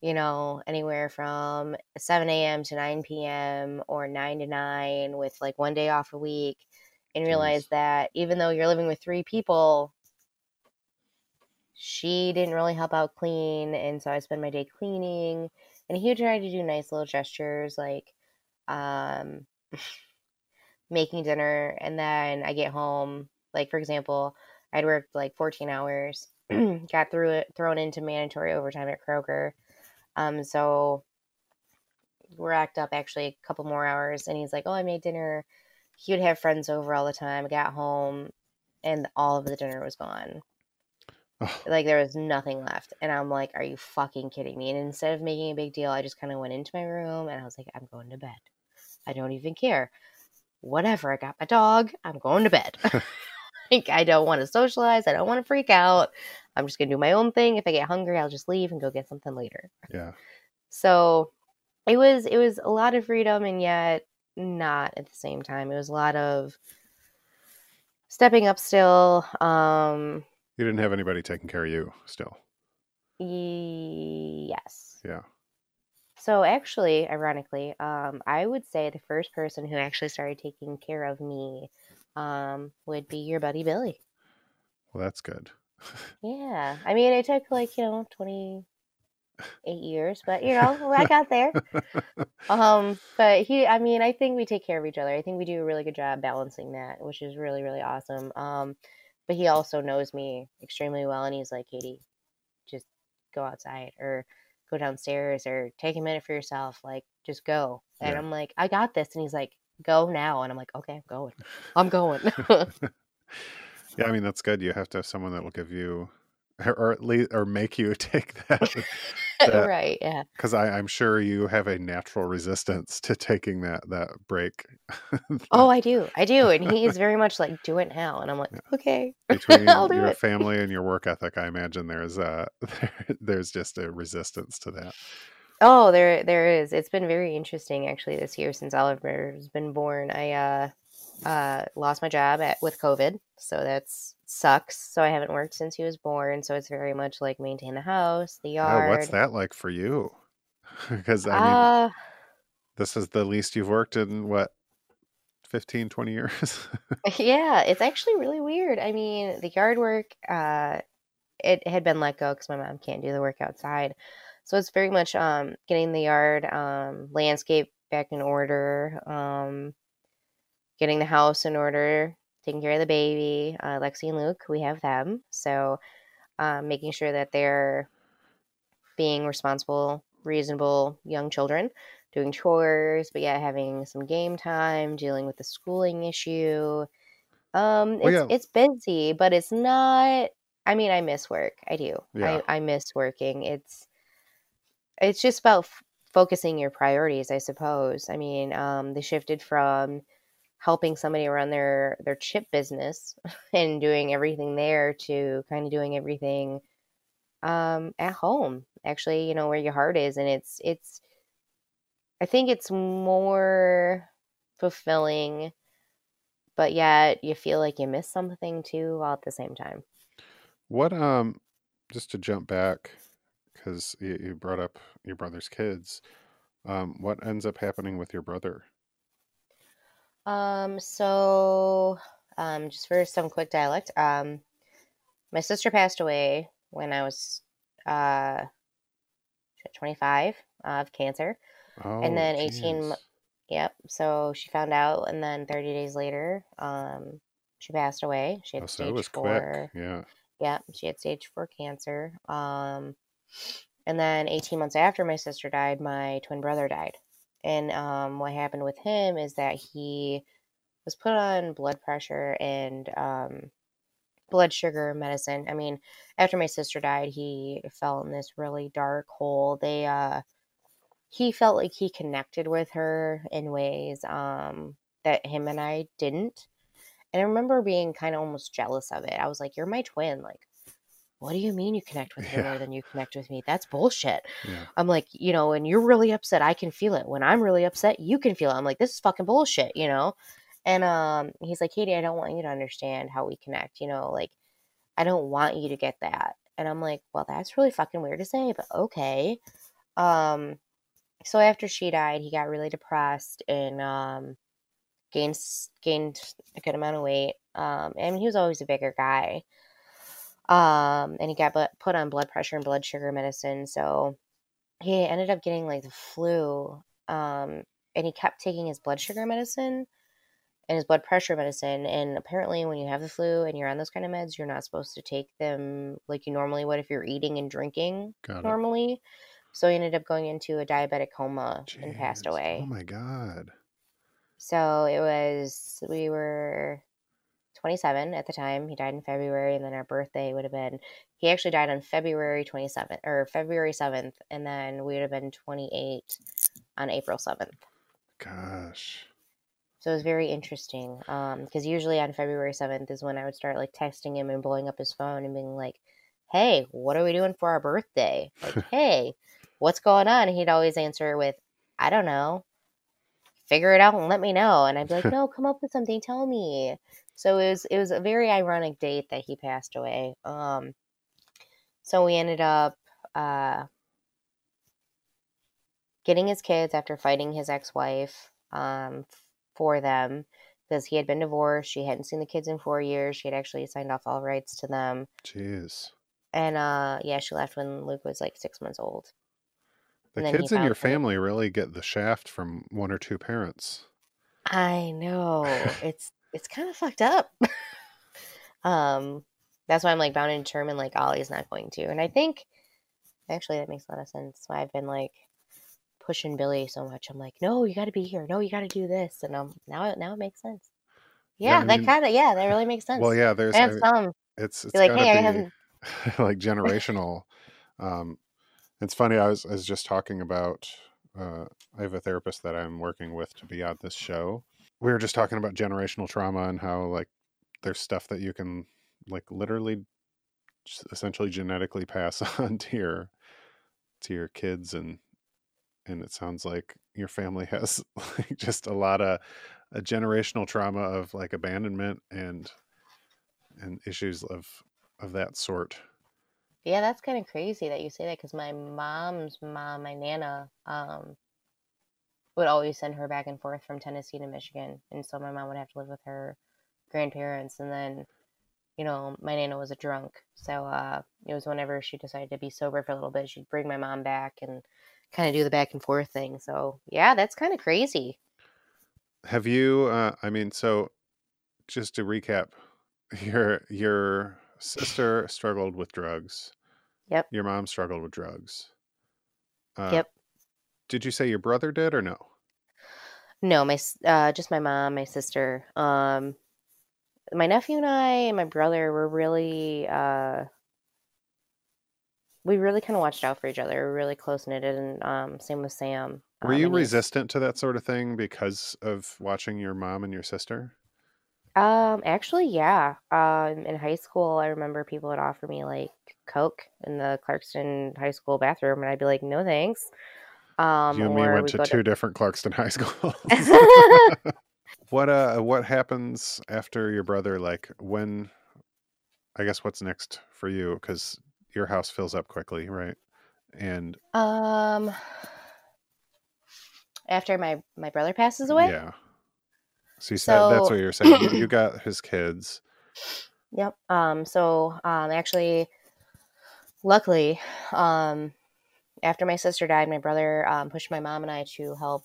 S2: you know, anywhere from 7 a.m. to 9 p.m. or 9 to 9 with like one day off a week, and
S1: Jeez.
S2: realized that even though you're living with three people, she didn't really help out clean, and so I spend my day cleaning. And he would try to do nice little gestures like um, making dinner, and then I get home. Like for example, I'd worked like 14 hours, got through it, thrown into mandatory overtime at Kroger. Um, so we're racked up actually a couple more hours, and he's like, "Oh, I made dinner." He would have friends over all the time. I got home, and all of the dinner was gone. Like there was nothing left. And I'm like, are you fucking kidding me? And instead of making a big deal, I just kind of went into my room and I was like, I'm going to bed. I don't even care. Whatever. I got my dog. I'm going to bed. like I don't want to socialize. I don't want to freak out. I'm just gonna do my own thing. If I get hungry, I'll just leave and go get something later.
S1: Yeah.
S2: So it was it was a lot of freedom and yet not at the same time. It was a lot of stepping up still. Um
S1: You didn't have anybody taking care of you still.
S2: yes.
S1: Yeah.
S2: So actually, ironically, um, I would say the first person who actually started taking care of me um, would be your buddy Billy.
S1: Well, that's good.
S2: Yeah, I mean, it took like you know twenty eight years, but you know I got there. Um, but he, I mean, I think we take care of each other. I think we do a really good job balancing that, which is really really awesome. Um, but he also knows me extremely well, and he's like, Katie, just go outside or go downstairs or take a minute for yourself. Like, just go. And
S1: Yeah.
S2: I'm like, I got this. And he's like, go now. And I'm like, okay, I'm going. I'm going.
S1: Yeah, I mean that's good. You have to have someone that will give you, or at least, or make you take that. that
S2: right. Yeah.
S1: because I'm sure you have a natural resistance to taking that that break.
S2: Oh, I do. I do. And he is very much like, do it now. And I'm like,
S1: Yeah.
S2: okay,
S1: Between your
S2: it.
S1: family and your work ethic, I imagine there's uh there's just a resistance to that.
S2: Oh, there there is. It's been very interesting actually this year since Oliver's been born. I uh uh lost my job at with COVID, so that's sucks. So I haven't worked since he was born, so it's very much like maintain the house, the
S1: Oh, what's that like for you? Because I mean,
S2: Uh
S1: this is the least you've worked in what 15, 20 years.
S2: yeah, it's actually really weird. I mean, the yard work uh it had been let go because my mom can't do the work outside. So it's very much um getting the yard um landscape back in order, um getting the house in order, taking care of the baby, uh, Lexi and Luke, we have them. So um, making sure that they're being responsible, reasonable young children, doing chores, but yeah, having some game time, dealing with the schooling issue. Um,
S1: Well,
S2: it's
S1: yeah.
S2: it's busy, but it's not. I mean, I miss work. I do.
S1: Yeah.
S2: I I miss working. It's it's just about f- focusing your priorities, I suppose. I mean, um, they shifted from helping somebody run their their chip business and doing everything there to kind of doing everything um, at home. Actually, you know where your heart is, and it's it's. I think it's more fulfilling, but yet you feel like you miss something too, all at the same time.
S1: What um just to jump back because you, you brought up your brother's kids. Um, what ends up happening with your brother?
S2: Um, so, um, just for some quick dialect, um, my sister passed away when I was uh, shit, 25 of cancer.
S1: Oh,
S2: And then 18 mo-
S1: jeez.
S2: Yep. So she found out, and then 30 days later, um, she passed away. She
S1: Oh,
S2: had
S1: so it
S2: stage
S1: was quick.
S2: four.
S1: Yeah.
S2: Yeah, she had stage four cancer. Um, and then 18 months after my sister died, my twin brother died. And um, what happened with him is that he was put on blood pressure and um, blood sugar medicine. I mean, after my sister died, he fell in this really dark hole. They, uh, he felt like he connected with her in ways um, that him and I didn't. And I remember being kind of almost jealous of it. I was like, "You're my twin. Like, what do you mean you connect with her
S1: Yeah.
S2: more than you connect with me? That's bullshit."
S1: Yeah.
S2: I'm like, you know, when you're really upset, I can feel it. When I'm really upset, you can feel it. I'm like, this is fucking bullshit, you know? And um, he's like, Katie, I don't want you to understand how we connect, you know, like, I don't want you to get that. And I'm like, well, that's really fucking weird to say, but okay. Um, so after she died, he got really depressed and um, gained gained a good amount of weight. Um, and he was always a bigger guy. Um, and he got put on blood pressure and blood sugar medicine. So he ended up getting like the flu. Um, and he kept taking his blood sugar medicine and his blood pressure medicine. And apparently, when you have the flu and you're on those kind of meds, you're not supposed to take them like you normally would if you're eating and drinking normally. So he ended up going into a diabetic coma and passed away.
S1: Oh my god.
S2: So it was, we were 27 at the time. He died in February, and then our birthday would have been, he actually died on February 27th, or February 7th, and then we would have been 28 on April 7th.
S1: Gosh.
S2: So it was very interesting. Um, because usually on February 7th is when I would start like texting him and blowing up his phone and being like, hey, what are we doing for our birthday? Like, hey, what's going on? And he'd always answer with, I don't know. Figure it out and let me know. And I'd be like, no, come up with something. Tell me. So it was it was a very ironic date that he passed away. Um, so we ended up uh, getting his kids after fighting his ex-wife um, for them because he had been divorced. She hadn't seen the kids in four years. She had actually signed off all rights to them.
S1: Jeez.
S2: And uh, yeah, she left when Luke was like six months old.
S1: The kids in your family really get the shaft from one or two parents.
S2: I know it's it's kind of fucked up. um, that's why I'm like bound and determined. Like Ollie's not going to, and I think actually that makes a lot of sense. Why I've been like pushing Billy so much. I'm like, no, you got to be here. No, you got to do this, and um, now it now it makes sense.
S1: Yeah, I
S2: that kind of yeah, that really makes sense.
S1: Well, yeah, there's
S2: I have
S1: I-
S2: some
S1: it's it's
S2: like, hey, I
S1: be like generational. um, it's funny. I was I was just talking about. Uh, I have a therapist that I'm working with to be on this show. We were just talking about generational trauma and how like there's stuff that you can like literally, essentially genetically pass on to your to your kids and and it sounds like your family has like just a lot of a generational trauma of like abandonment and and issues of of that sort.
S2: Yeah, that's kind of crazy that you say that because my mom's mom, my nana, um, would always send her back and forth from Tennessee to Michigan, and so my mom would have to live with her grandparents, and then, you know, my nana was a drunk, so uh, it was whenever she decided to be sober for a little bit, she'd bring my mom back and kind of do the back and forth thing. So yeah, that's kind of crazy.
S1: Have you uh I mean so just to recap your your sister struggled with drugs.
S2: Yep.
S1: Your mom struggled with drugs. Uh,
S2: Yep.
S1: Did you say your brother did or no?
S2: No, my uh, just my mom, my sister, um, my nephew and I and my brother were really uh, we really kind of watched out for each other. We're really close knitted, and um, same with Sam.
S1: Were
S2: Um,
S1: you resistant to that sort of thing because of watching your mom and your sister?
S2: Um, actually, yeah. Um, in high school, I remember people would offer me like Coke in the Clarkston High School bathroom, and I'd be like, "No, thanks." Um,
S1: you and me went
S2: we'd
S1: to two different Clarkston high schools. what uh what happens after your brother like when I guess what's next for you cuz your house fills up quickly, right? And
S2: Um, after my my brother passes away.
S1: yeah. So you said that's what you're saying. You, you got his kids.
S2: Yep. Um, so um, actually, luckily, um, after my sister died, my brother um, pushed my mom and I to help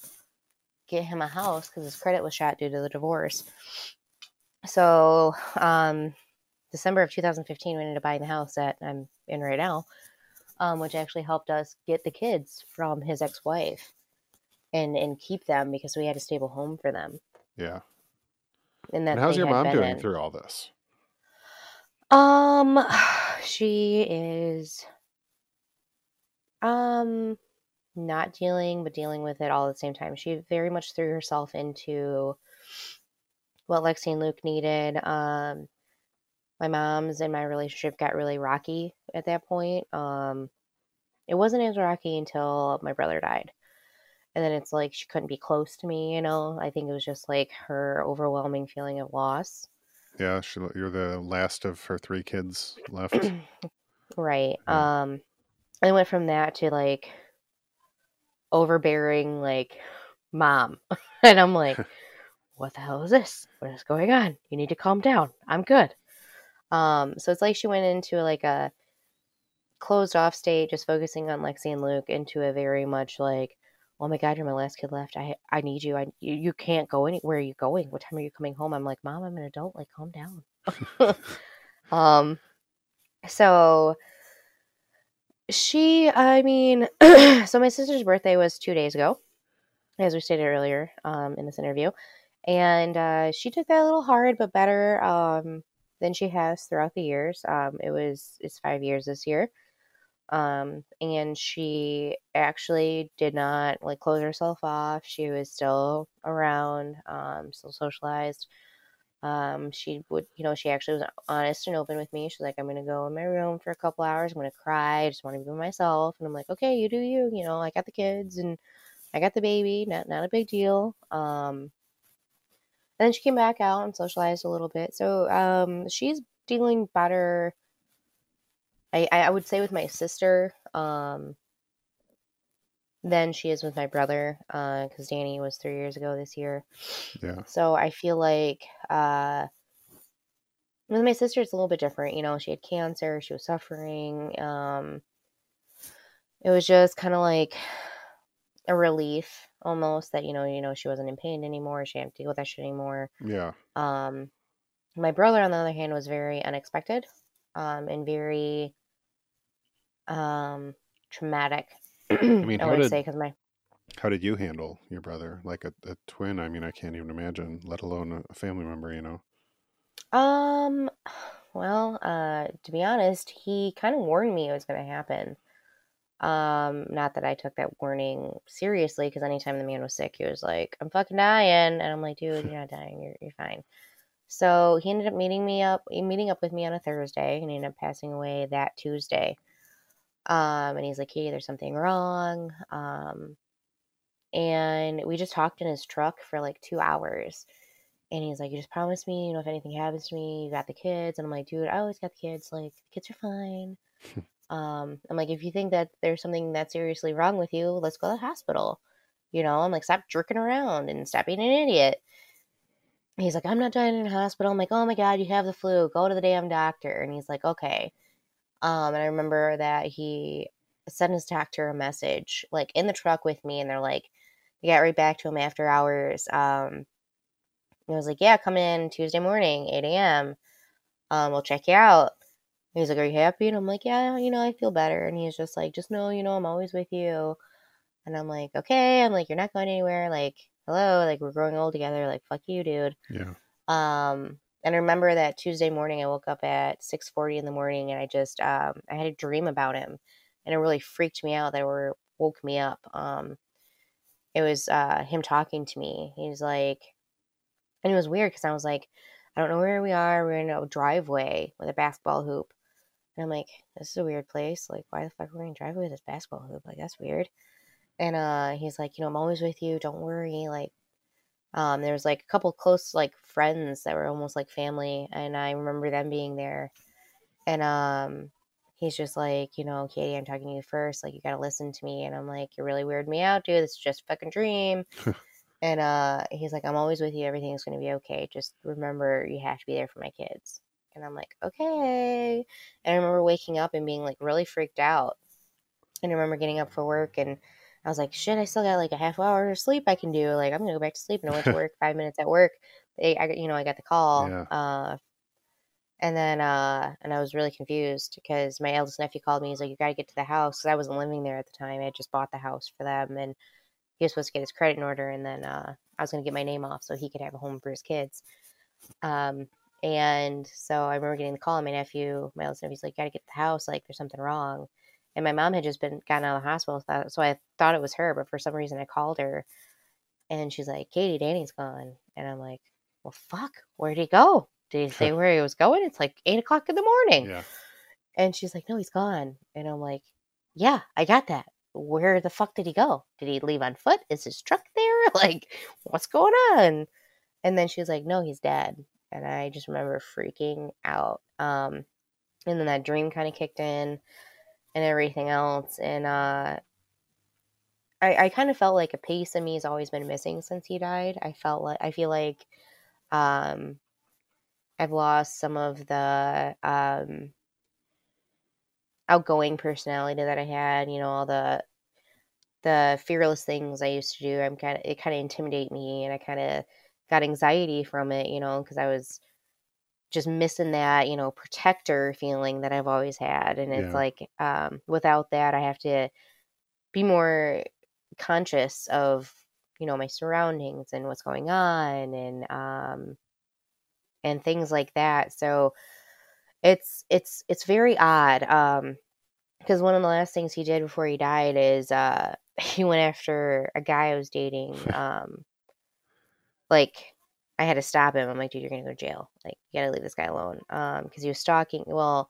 S2: get him a house because his credit was shot due to the divorce. So, um, December of 2015, we ended up buying the house that I'm in right now, um, which actually helped us get the kids from his ex-wife and and keep them because we had a stable home for them.
S1: Yeah.
S2: And
S1: And how's your mom doing
S2: in.
S1: through all this?
S2: Um, she is um not dealing but dealing with it all at the same time. She very much threw herself into what Lexi and Luke needed. Um my mom's and my relationship got really rocky at that point. Um it wasn't as rocky until my brother died. And then it's like she couldn't be close to me, you know. I think it was just like her overwhelming feeling of loss.
S1: Yeah, she, you're the last of her three kids left.
S2: Right.
S1: Yeah.
S2: Um I went from that to like overbearing like mom. and I'm like, what the hell is this? What is going on? You need to calm down. I'm good. Um, so it's like she went into like a closed off state, just focusing on Lexi and Luke, into a very much like, oh my god, you're my last kid left. I I need you. I you, you can't go anywhere. Are you going? What time are you coming home? I'm like, mom, I'm an adult. Like, calm down. um, so she, I mean, so my sister's birthday was two days ago, as we stated earlier um, in this interview, and uh, she took that a little hard, but better um, than she has throughout the years. Um, it was it's five years this year, um, and she actually did not like close herself off. She was still around, um, still socialized. Um, she would, you know, she actually was honest and open with me. She's like, I'm going to go in my room for a couple hours. I'm going to cry. I just want to be by myself. And I'm like, okay, you do you. You know, I got the kids and I got the baby. Not not a big deal. Um, and then she came back out and socialized a little bit. So um, she's dealing better. I, I would say with my sister um, than she is with my brother because uh, Danny was three years ago this year.
S1: Yeah.
S2: So I feel like uh, with my sister, it's a little bit different. You know, she had cancer, she was suffering. Um, it was just kind of like a relief almost that you know you know she wasn't in pain anymore she didn't deal with that shit anymore
S1: yeah
S2: um my brother on the other hand was very unexpected um and very um traumatic
S1: i mean
S2: i
S1: how
S2: would
S1: did
S2: say because my
S1: how did you handle your brother like a, a twin i mean i can't even imagine let alone a family member you know
S2: um well uh to be honest he kind of warned me it was going to happen um, not that I took that warning seriously, because anytime the man was sick, he was like, "I'm fucking dying," and I'm like, "Dude, you're not dying. You're you're fine." So he ended up meeting me up, meeting up with me on a Thursday, and he ended up passing away that Tuesday. Um, and he's like, "Hey, there's something wrong." Um, and we just talked in his truck for like two hours. And he's like, "You just promised me, you know, if anything happens to me, you got the kids." And I'm like, "Dude, I always got the kids. Like, the kids are fine." Um, I'm like, if you think that there's something that's seriously wrong with you, let's go to the hospital. You know, I'm like, stop jerking around and stop being an idiot. He's like, I'm not dying in a hospital. I'm like, oh my God, you have the flu. Go to the damn doctor. And he's like, okay. Um, and I remember that he sent his doctor a message, like in the truck with me, and they're like, they got right back to him after hours. Um, I was like, yeah, come in Tuesday morning, 8 a.m. Um, we'll check you out he's like, Are you happy? And I'm like, Yeah, you know, I feel better. And he's just like, Just know, you know, I'm always with you. And I'm like, Okay. I'm like, You're not going anywhere. Like, hello. Like, we're growing old together. Like, fuck you, dude.
S1: Yeah.
S2: Um, and I remember that Tuesday morning, I woke up at 6:40 in the morning, and I just um, I had a dream about him, and it really freaked me out. That were woke me up. Um, it was uh, him talking to me. He's like, and it was weird because I was like, I don't know where we are. We're in a driveway with a basketball hoop, and I'm like, this is a weird place. Like, why the fuck are we in a driveway with this basketball hoop? Like, that's weird. And uh, he's like, you know, I'm always with you. Don't worry. Like, um, there was like a couple close like friends that were almost like family, and I remember them being there. And um, he's just like, you know, Katie, I'm talking to you first. Like, you gotta listen to me. And I'm like, you really weird me out, dude. This is just a fucking dream. and uh, he's like, I'm always with you. Everything's gonna be okay. Just remember, you have to be there for my kids. And I'm like, okay. And I remember waking up and being like really freaked out. And I remember getting up for work and I was like, shit, I still got like a half hour of sleep I can do. Like, I'm gonna go back to sleep. And I went to work five minutes at work. They, I, you know, I got the call.
S1: Yeah.
S2: Uh, and then, uh, and I was really confused because my eldest nephew called me. He's like, you got to get to the house. Cause I wasn't living there at the time. I had just bought the house for them and he was supposed to get his credit in order. And then, uh, I was going to get my name off so he could have a home for his kids. Um, and so I remember getting the call, and my nephew, my oldest nephew's like, You "Gotta get to the house. Like, there's something wrong." And my mom had just been gotten out of the hospital, so I thought it was her. But for some reason, I called her, and she's like, "Katie, Danny's gone." And I'm like, "Well, fuck, where'd he go? Did he say where he was going? It's like eight o'clock in the morning."
S1: Yeah.
S2: And she's like, "No, he's gone." And I'm like, "Yeah, I got that. Where the fuck did he go? Did he leave on foot? Is his truck there? Like, what's going on?" And then she's like, "No, he's dead." and I just remember freaking out. Um, and then that dream kind of kicked in and everything else. And uh, I, I kind of felt like a piece of me has always been missing since he died. I felt like, I feel like um, I've lost some of the um, outgoing personality that I had. You know, all the the fearless things I used to do. I'm kind of it kind of intimidate me, and I kind of got anxiety from it. You know, because I was just missing that you know protector feeling that I've always had, and it's
S1: Yeah.
S2: like um, without that, I have to be more conscious of you know my surroundings and what's going on and um and things like that so it's it's it's very odd um because one of the last things he did before he died is uh he went after a guy I was dating um like I had to stop him I'm like dude you're gonna go to jail like you gotta leave this guy alone um because he was stalking well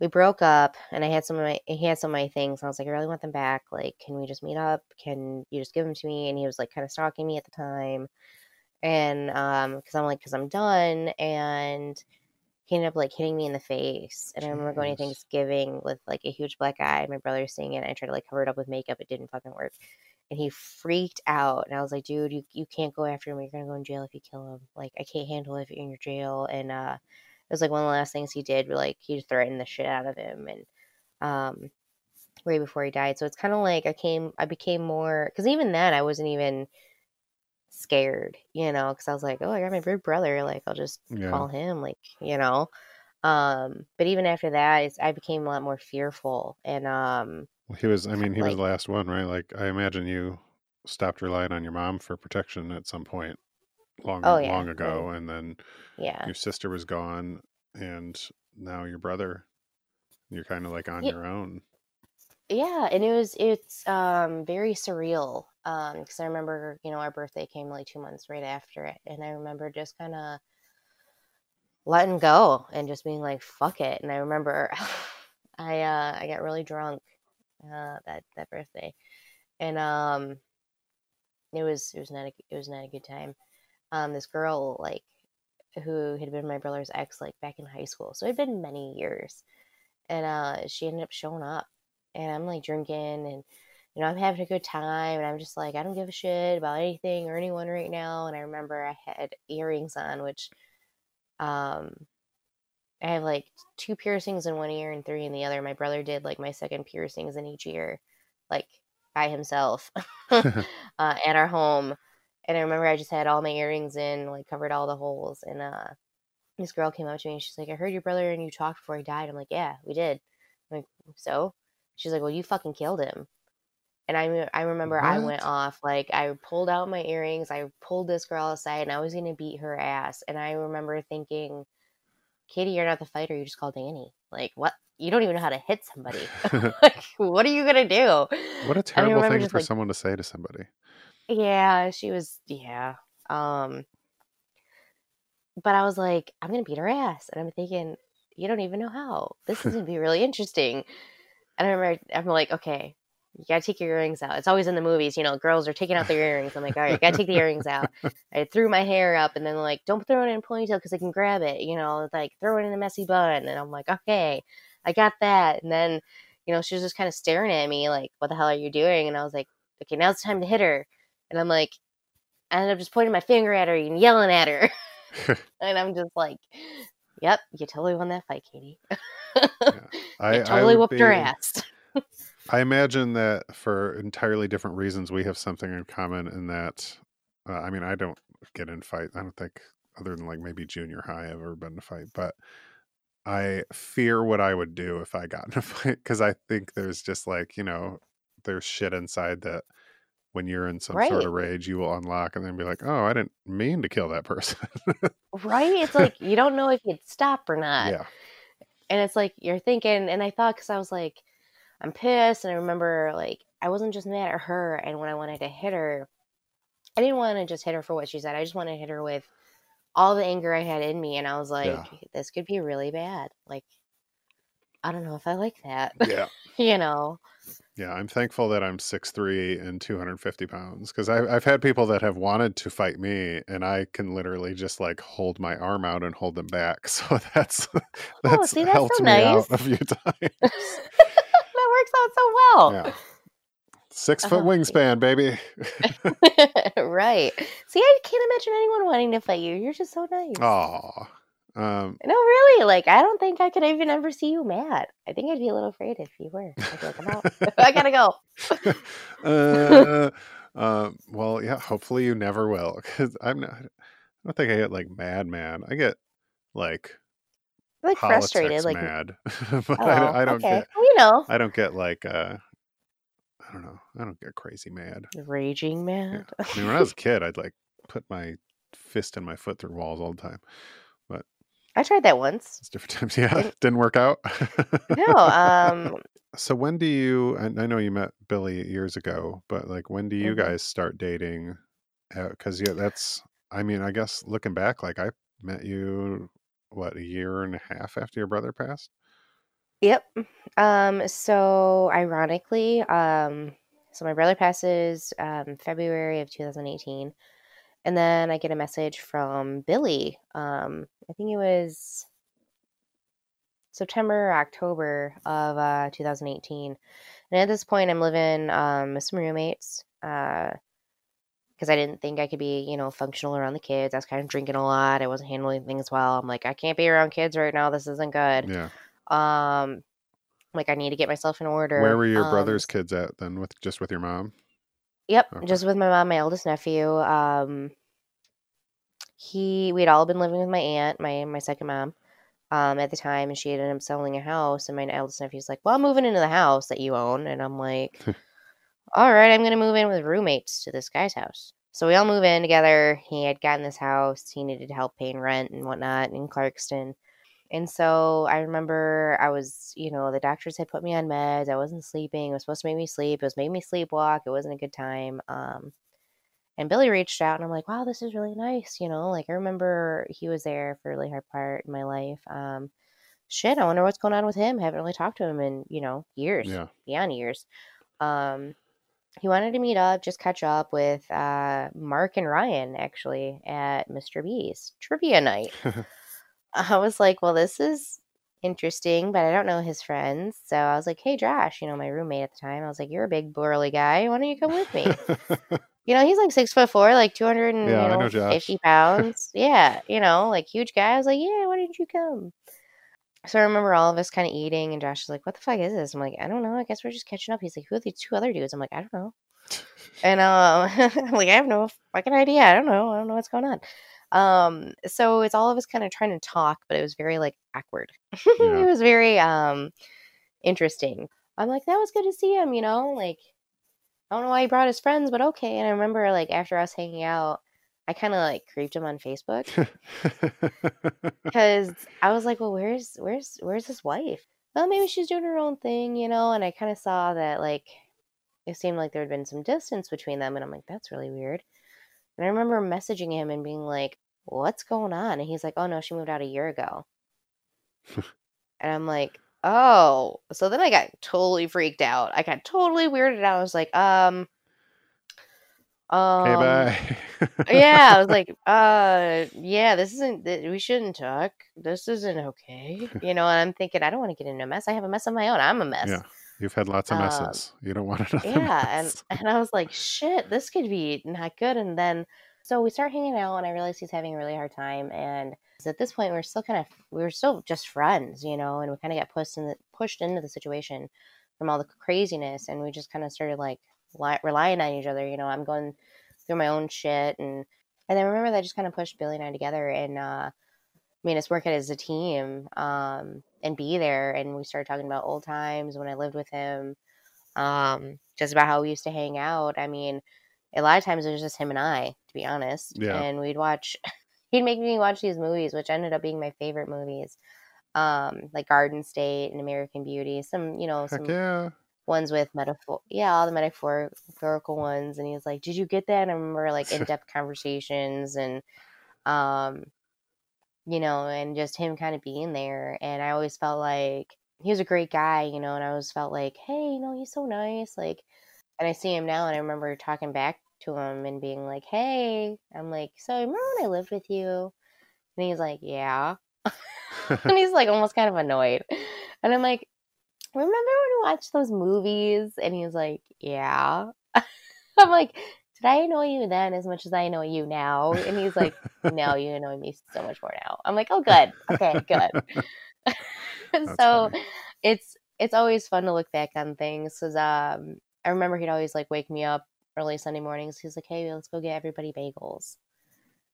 S2: we broke up and I had some of my he had some of my things and I was like, I really want them back. Like, can we just meet up? Can you just give them to me? And he was like kind of stalking me at the time. And um because I'm like, because I'm done and he ended up like hitting me in the face. And I remember going to Thanksgiving with like a huge black eye. My brother was seeing it I tried to like cover it up with makeup. It didn't fucking work. And he freaked out. And I was like, dude, you, you can't go after him. You're gonna go in jail if you kill him. Like, I can't handle it if you're in your jail. And uh it was like one of the last things he did. Like he just threatened the shit out of him, and um, right before he died. So it's kind of like I came, I became more because even then I wasn't even scared, you know, because I was like, oh, I got my big brother. Like I'll just
S1: Yeah.
S2: call him, like you know. Um, but even after that, it's, I became a lot more fearful, and um,
S1: Well, he was. I mean, he was the last one, right? Like, I imagine you stopped relying on your mom for protection at some point, long,
S2: oh yeah,
S1: long ago, and then
S2: yeah,
S1: your sister was gone, and now your brother. You're kind of like on
S2: Yeah.
S1: your own.
S2: yeah, and it was it's um very surreal. Um, because I remember, you know, our birthday came like two months right after it, and I remember just kind of letting go and just being like fuck it and i remember i uh i got really drunk uh that that birthday. And um it was it was not a it was not a good time. Um this girl like who had been my brother's ex like back in high school. So it had been many years. And uh she ended up showing up. And i'm like drinking and you know i'm having a good time. And i'm just like i don't give a shit about anything or anyone right now. And i remember i had earrings on which um I have like two piercings in one ear and three in the other. My brother did like my second piercings in each ear, like by himself uh, at our home. And I remember I just had all my earrings in, like covered all the holes. And uh, this girl came up to me and she's like, I heard your brother and you talked before he died. I'm like, yeah, we did. I'm like, so? She's like, well, you fucking killed him. And I, I remember I went off, like, I pulled out my earrings, I pulled this girl aside, and I was going to beat her ass. And I remember thinking, Katie, you're not the fighter. You just called Danny. Like, what? You don't even know how to hit somebody. like, what are you gonna do?
S1: What a terrible thing
S2: just
S1: for
S2: like,
S1: someone to say to somebody.
S2: yeah, she was, yeah. Um, but I was like, I'm gonna beat her ass, and I'm thinking, you don't even know how. This is gonna be really interesting. And I remember, I'm like, okay, you gotta take your earrings out. It's always in the movies, you know, girls are taking out their earrings. I'm like, all right, you gotta take the earrings out. I threw my hair up, and then like, don't throw it in a ponytail because I can grab it, you know, like throw it in a messy bun. And I'm like, okay, I got that. And then, you know, she was just kind of staring at me, like, what the hell are you doing? And I was like, okay, now it's time to hit her. And I'm like, I ended up just pointing my finger at her and yelling at her. and I'm just like, yep, you totally won that fight, Katie.
S1: I,
S2: you totally
S1: would
S2: whooped her ass.
S1: I imagine that for entirely different reasons, we have something in common in that. Uh, I mean, I don't get in fights. I don't think, other than like maybe junior high, I've ever been in a fight. But I fear what I would do if I got in a fight because I think there's just like you know, there's shit inside that when you're in some sort of rage, you will unlock and then be like, oh, I didn't mean to kill that person.
S2: Right? It's like you don't know if you'd stop or not.
S1: yeah,
S2: And it's like you're thinking, and I thought because I was like, I'm pissed, and I remember like I wasn't just mad at her, and when I wanted to hit her, I didn't want to just hit her for what she said. I just wanted to hit her with all the anger I had in me, and I was like,
S1: Yeah.
S2: this could be really bad. Like, I don't know if I like that.
S1: yeah.
S2: you know?
S1: Yeah, I'm thankful that I'm 6'3 and 250 pounds because I've had people that have wanted to fight me and I can literally just like hold my arm out and hold them back. So that's oh, that's
S2: Oh, see, that's
S1: helped
S2: so
S1: me out a few times.
S2: Works out so well.
S1: yeah. Six foot
S2: Oh,
S1: wingspan, baby.
S2: right. See, I can't imagine anyone wanting to fight you. You're just so nice.
S1: Oh, Um,
S2: No, really. Like, I don't think I could even ever see you mad. I think I'd be a little afraid if you were. I'd be like, I'm out. I gotta go.
S1: uh, um, well, yeah. Hopefully, you never will, because I'm not. I don't think I get like mad, mad. I get like
S2: Like frustrated.
S1: politics
S2: Like,
S1: mad, but
S2: oh,
S1: I, don't- I don't
S2: okay.
S1: get.
S2: Well, you know,
S1: I don't get like. uh I don't know. I don't get crazy mad.
S2: raging
S1: Yeah.
S2: mad.
S1: I mean, when I was a kid, I'd like put my fist and my foot through walls all the time.
S2: But I tried that once.
S1: It's different times. Yeah,
S2: Didn't-
S1: didn't work out.
S2: No, um,
S1: So when do you? I, I know you met Billy years ago, but like when do you
S2: Mhm.
S1: guys start dating? Because yeah, that's. I mean, I guess looking back, like I met you what a year and a half after your brother passed.
S2: Yep. Um, so ironically, um, so my brother passes um, February of 2018, and then I get a message from Billy. Um, I think it was September October of uh, 2018, and at this point, I'm living um, with some roommates. Uh, because I didn't think I could be, you know, functional around the kids. I was kind of drinking a lot. I wasn't handling things well. I'm like, I can't be around kids right now. This isn't good.
S1: Yeah.
S2: Um, like I need to get myself in order.
S1: Where were your
S2: Um,
S1: brother's kids at then? With just with your mom?
S2: Yep,
S1: Okay.
S2: just with my mom, my eldest nephew. Um, he we'd all been living with my aunt, my my second mom, um, at the time, and she ended up selling a house. And my eldest nephew's like, "Well, I'm moving into the house that you own," and I'm like, "All right, I'm gonna move in with roommates to this guy's house." So we all move in together. He had gotten this house. He needed help paying rent and whatnot in Clarkston. And so I remember I was, you know, the doctors had put me on meds. I wasn't sleeping. It was supposed to make me sleep. It was making me sleepwalk. It wasn't a good time. Um, and Billy reached out, and I'm like, wow, this is really nice. You know, like I remember he was there for a really hard part in my life. Um, shit, I wonder what's going on with him. I Haven't really talked to him in, you know, years,
S1: Yeah.
S2: beyond years. Um, he wanted to meet up, just catch up with uh, Mark and Ryan actually at Mr. B's trivia night. I was like, well, this is interesting, but I don't know his friends. So I was like, hey, Josh, you know, my roommate at the time, I was like, you're a big burly guy. Why don't you come with me? you know, he's like six foot four, like 250
S1: Yeah,
S2: you
S1: know
S2: know, pounds. yeah, you know, like huge guy. I was like, yeah, why didn't you come? So I remember all of us kind of eating, and Josh was like, what the fuck is this? I'm like, I don't know. I guess we're just catching up. He's like, who are these two other dudes? I'm like, I don't know. And um, I'm like, I have no fucking idea. I don't know. I don't know what's going on. Um, so it's all of us kind of trying to talk, but it was very like awkward.
S1: Yeah.
S2: it was very um interesting. I'm like, that was good to see him, you know, like I don't know why he brought his friends, but okay. And I remember like after us hanging out, I kind of like creeped him on Facebook because I was like, well, where's where's where's his wife? Well, maybe she's doing her own thing, you know. And I kind of saw that like it seemed like there had been some distance between them, and I'm like, that's really weird. And I remember messaging him and being like, what's going on? And he's like, oh no, she moved out a year ago. and I'm like, oh. So then I got totally freaked out. I got totally weirded out. I was like, um, um,
S1: okay, bye.
S2: yeah, I was like, uh, yeah, this isn't, we shouldn't talk. This isn't okay. You know, and I'm thinking, I don't want to get into a mess. I have a mess of my own. I'm a mess.
S1: Yeah. You've had lots of
S2: Um,
S1: messes. you don't want another
S2: Yeah. And,
S1: mess.
S2: and I was like, shit, this could be not good. And then, so we start hanging out, and I realize he's having a really hard time. And at this point, we are still kind of, we were still just friends, you know, and we kind of got pushed in the, pushed into the situation from all the craziness. And we just kind of started like li- relying on each other. You know, I'm going through my own shit. And, and then remember that just kind of pushed Billy and I together and, uh, made us work it as a team um, and be there. And we started talking about old times when I lived with him, um, just about how we used to hang out. I mean, a lot of times it was just him and I, to be honest.
S1: Yeah.
S2: And we'd watch, he'd make me watch these movies, which ended up being my favorite movies, um, like Garden State and American Beauty. Some, you know,
S1: Heck
S2: some
S1: yeah.
S2: Ones with metaphor, yeah, all the metaphorical ones. And he was like, "Did you get that?" And I remember like in depth conversations and, um, you know, and just him kind of being there. And I always felt like he was a great guy, you know, and I always felt like, hey, you know, he's so nice. Like, and I see him now, and I remember talking back to him and being like, hey, I'm like, so remember when I lived with you? And he's like, yeah. and he's like almost kind of annoyed. And I'm like, remember when we watched those movies? And he was like, yeah. I'm like, did I annoy you then as much as I annoy you now? And he's like, no, you annoy me so much more now. I'm like, oh, good. Okay, good. so funny. it's it's always fun to look back on things because um, I remember he'd always like wake me up early Sunday mornings. He's like, hey, let's go get everybody bagels.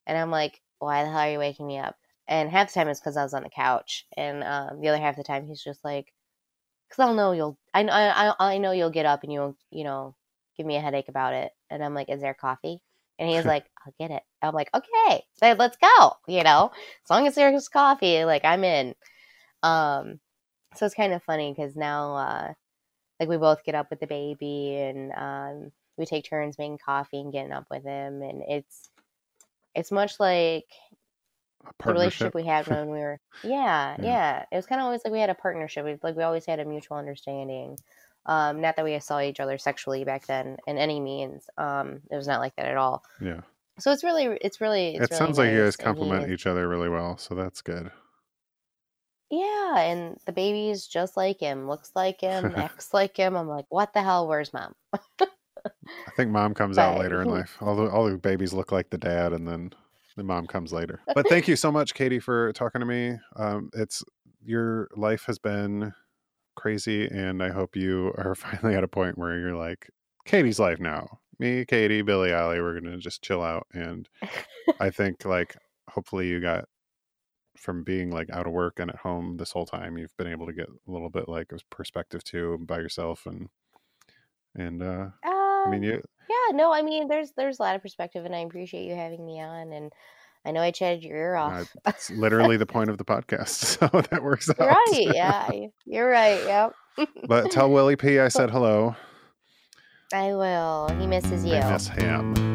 S2: And I'm like, why the hell are you waking me up? And half the time it's because I was on the couch, and um, the other half the time he's just like, because I'll know you'll, I, I, I know you'll get up and you'll, you know, give me a headache about it. And I'm like, is there coffee? And he's like, I'll get it. I'm like, okay, so let's go. You know, as long as there's coffee, like I'm in. Um, so it's kind of funny because now, uh, like we both get up with the baby and um, we take turns making coffee and getting up with him, and it's it's much like the relationship we had when we were yeah, yeah yeah, it was kind of always like we had a partnership we, like we always had a mutual understanding um not that we saw each other sexually back then in any means um it was not like that at all
S1: yeah
S2: so it's really it's really it's
S1: it really sounds nice. like you guys complement each other really well so that's good
S2: yeah and the baby's just like him looks like him acts like him i'm like what the hell where's mom
S1: I think mom comes but, out later in life. All the all the babies look like the dad, and then the mom comes later. But thank you so much, Katie, for talking to me. Um, it's your life has been crazy, and I hope you are finally at a point where you're like Katie's life now. Me, Katie, Billy, Allie, we're gonna just chill out, and I think like hopefully you got from being like out of work and at home this whole time you've been able to get a little bit like a perspective too by yourself and and uh, uh I mean, um, you.
S2: Yeah, no, I mean, there's there's a lot of perspective, and I appreciate you having me on. And I know I chatted your ear off.
S1: That's literally the point of the podcast, so that works out.
S2: Right? Yeah, you're right. Yep.
S1: but tell Willie P I said hello.
S2: I will. He misses you.
S1: I miss him.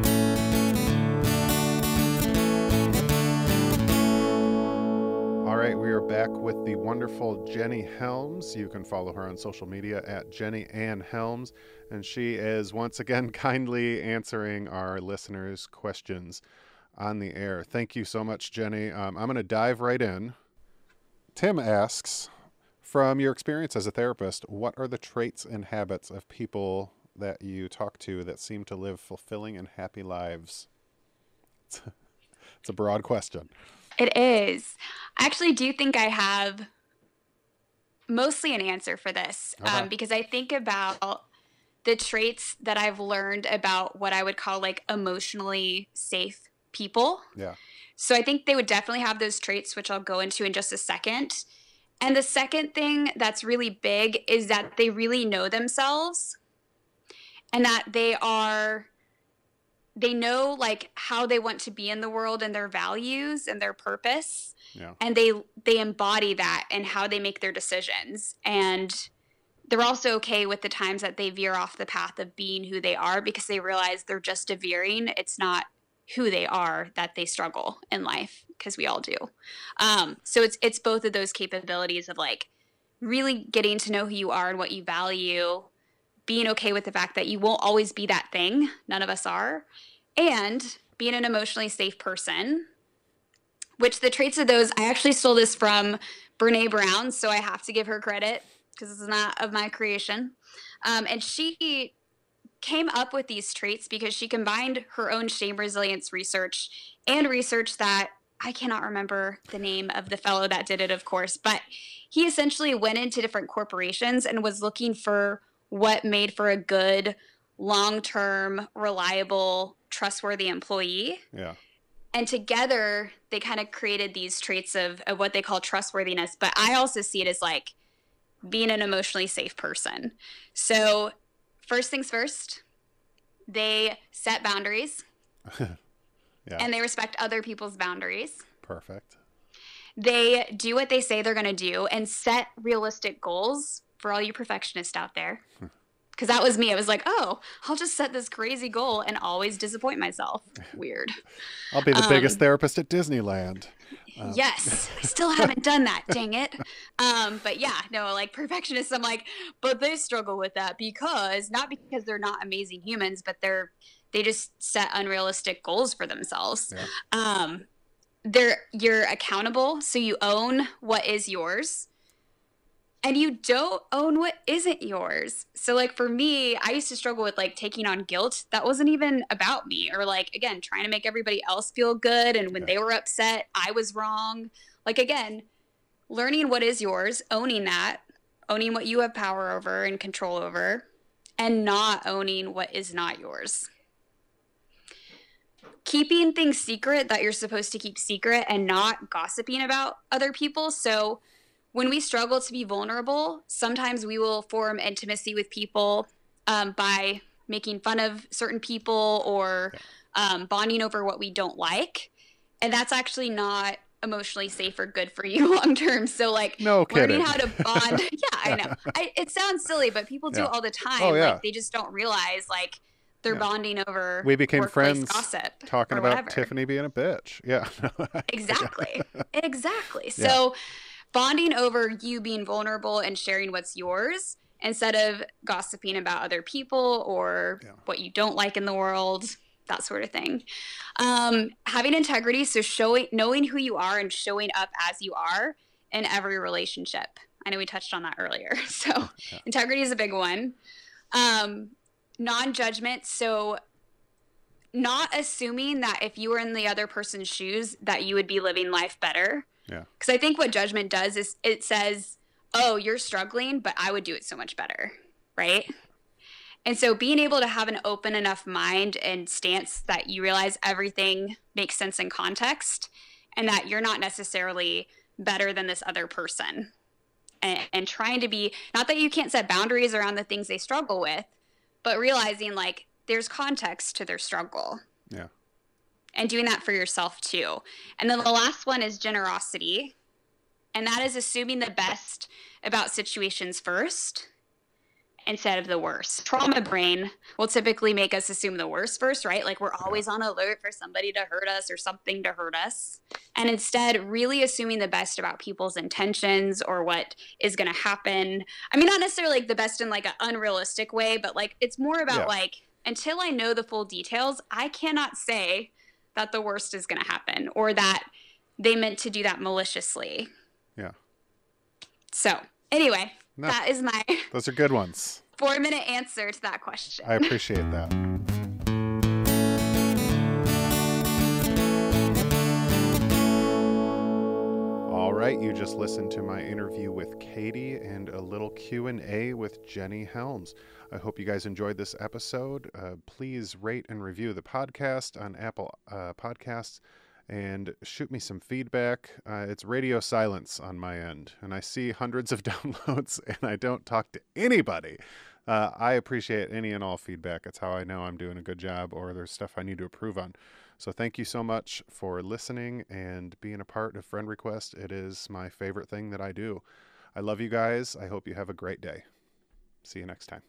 S1: Right, we are back with the wonderful Jenny Helms. You can follow her on social media at Jenny Ann Helms, and she is once again kindly answering our listeners' questions on the air. Thank you so much, Jenny. Um, I'm going to dive right in. Tim asks, from your experience as a therapist, what are the traits and habits of people that you talk to that seem to live fulfilling and happy lives? It's a broad question.
S3: It is. I actually do think I have mostly an answer for this okay. um, because I think about the traits that I've learned about what I would call like emotionally safe people.
S1: Yeah.
S3: So I think they would definitely have those traits, which I'll go into in just a second. And the second thing that's really big is that they really know themselves and that they are they know like how they want to be in the world and their values and their purpose.
S1: Yeah.
S3: and they they embody that and how they make their decisions. And they're also okay with the times that they veer off the path of being who they are because they realize they're just a veering. It's not who they are that they struggle in life because we all do. Um, so it's it's both of those capabilities of like really getting to know who you are and what you value being okay with the fact that you won't always be that thing, none of us are, and being an emotionally safe person, which the traits of those, I actually stole this from Brene Brown, so I have to give her credit because this is not of my creation. Um, and she came up with these traits because she combined her own shame resilience research and research that I cannot remember the name of the fellow that did it, of course, but he essentially went into different corporations and was looking for what made for a good, long term, reliable, trustworthy employee.
S1: Yeah.
S3: And together, they kind of created these traits of, of what they call trustworthiness. But I also see it as like being an emotionally safe person. So, first things first, they set boundaries. yeah. And they respect other people's boundaries.
S1: Perfect.
S3: They do what they say they're going to do and set realistic goals for all you perfectionists out there. Because that was me. I was like, oh, I'll just set this crazy goal and always disappoint myself. Weird.
S1: I'll be the um, biggest therapist at Disneyland.
S3: Um. Yes, I still haven't done that. Dang it. Um, but yeah, no, like perfectionists, I'm like, but they struggle with that because not because they're not amazing humans, but they're they just set unrealistic goals for themselves. Yeah. Um, they're you're accountable, so you own what is yours and you don't own what isn't yours. So like for me, I used to struggle with like taking on guilt that wasn't even about me or like again, trying to make everybody else feel good and when they were upset, I was wrong. Like again, learning what is yours, owning that, owning what you have power over and control over, and not owning what is not yours. Keeping things secret that you're supposed to keep secret and not gossiping about other people. So when we struggle to be vulnerable, sometimes we will form intimacy with people um, by making fun of certain people or um, bonding over what we don't like. And that's actually not emotionally safe or good for you long term. So like
S1: no
S3: learning how to bond. yeah, I know. I, it sounds silly, but people do yeah. all the time. Oh, yeah. Like they just don't realize like they're yeah. bonding over.
S1: We became friends gossip talking about whatever. Tiffany being a bitch. Yeah.
S3: exactly. exactly. So bonding over you being vulnerable and sharing what's yours instead of gossiping about other people or yeah. what you don't like in the world that sort of thing um, having integrity so showing knowing who you are and showing up as you are in every relationship i know we touched on that earlier so yeah. integrity is a big one um, non-judgment so not assuming that if you were in the other person's shoes that you would be living life better
S1: yeah.
S3: Because I think what judgment does is it says, oh, you're struggling, but I would do it so much better. Right. And so being able to have an open enough mind and stance that you realize everything makes sense in context and that you're not necessarily better than this other person. And, and trying to be, not that you can't set boundaries around the things they struggle with, but realizing like there's context to their struggle.
S1: Yeah
S3: and doing that for yourself too. And then the last one is generosity. And that is assuming the best about situations first instead of the worst. Trauma brain will typically make us assume the worst first, right? Like we're always on alert for somebody to hurt us or something to hurt us. And instead, really assuming the best about people's intentions or what is going to happen. I mean, not necessarily like the best in like an unrealistic way, but like it's more about yeah. like until I know the full details, I cannot say that the worst is going to happen or that they meant to do that maliciously.
S1: Yeah.
S3: So, anyway, no, that is my
S1: Those are good ones.
S3: 4 minute answer to that question.
S1: I appreciate that. Right, you just listened to my interview with Katie and a little Q&A with Jenny Helms. I hope you guys enjoyed this episode. Uh, please rate and review the podcast on Apple uh, Podcasts and shoot me some feedback. Uh, it's radio silence on my end, and I see hundreds of downloads, and I don't talk to anybody. Uh, I appreciate any and all feedback. It's how I know I'm doing a good job or there's stuff I need to improve on. So thank you so much for listening and being a part of Friend Request. It is my favorite thing that I do. I love you guys. I hope you have a great day. See you next time.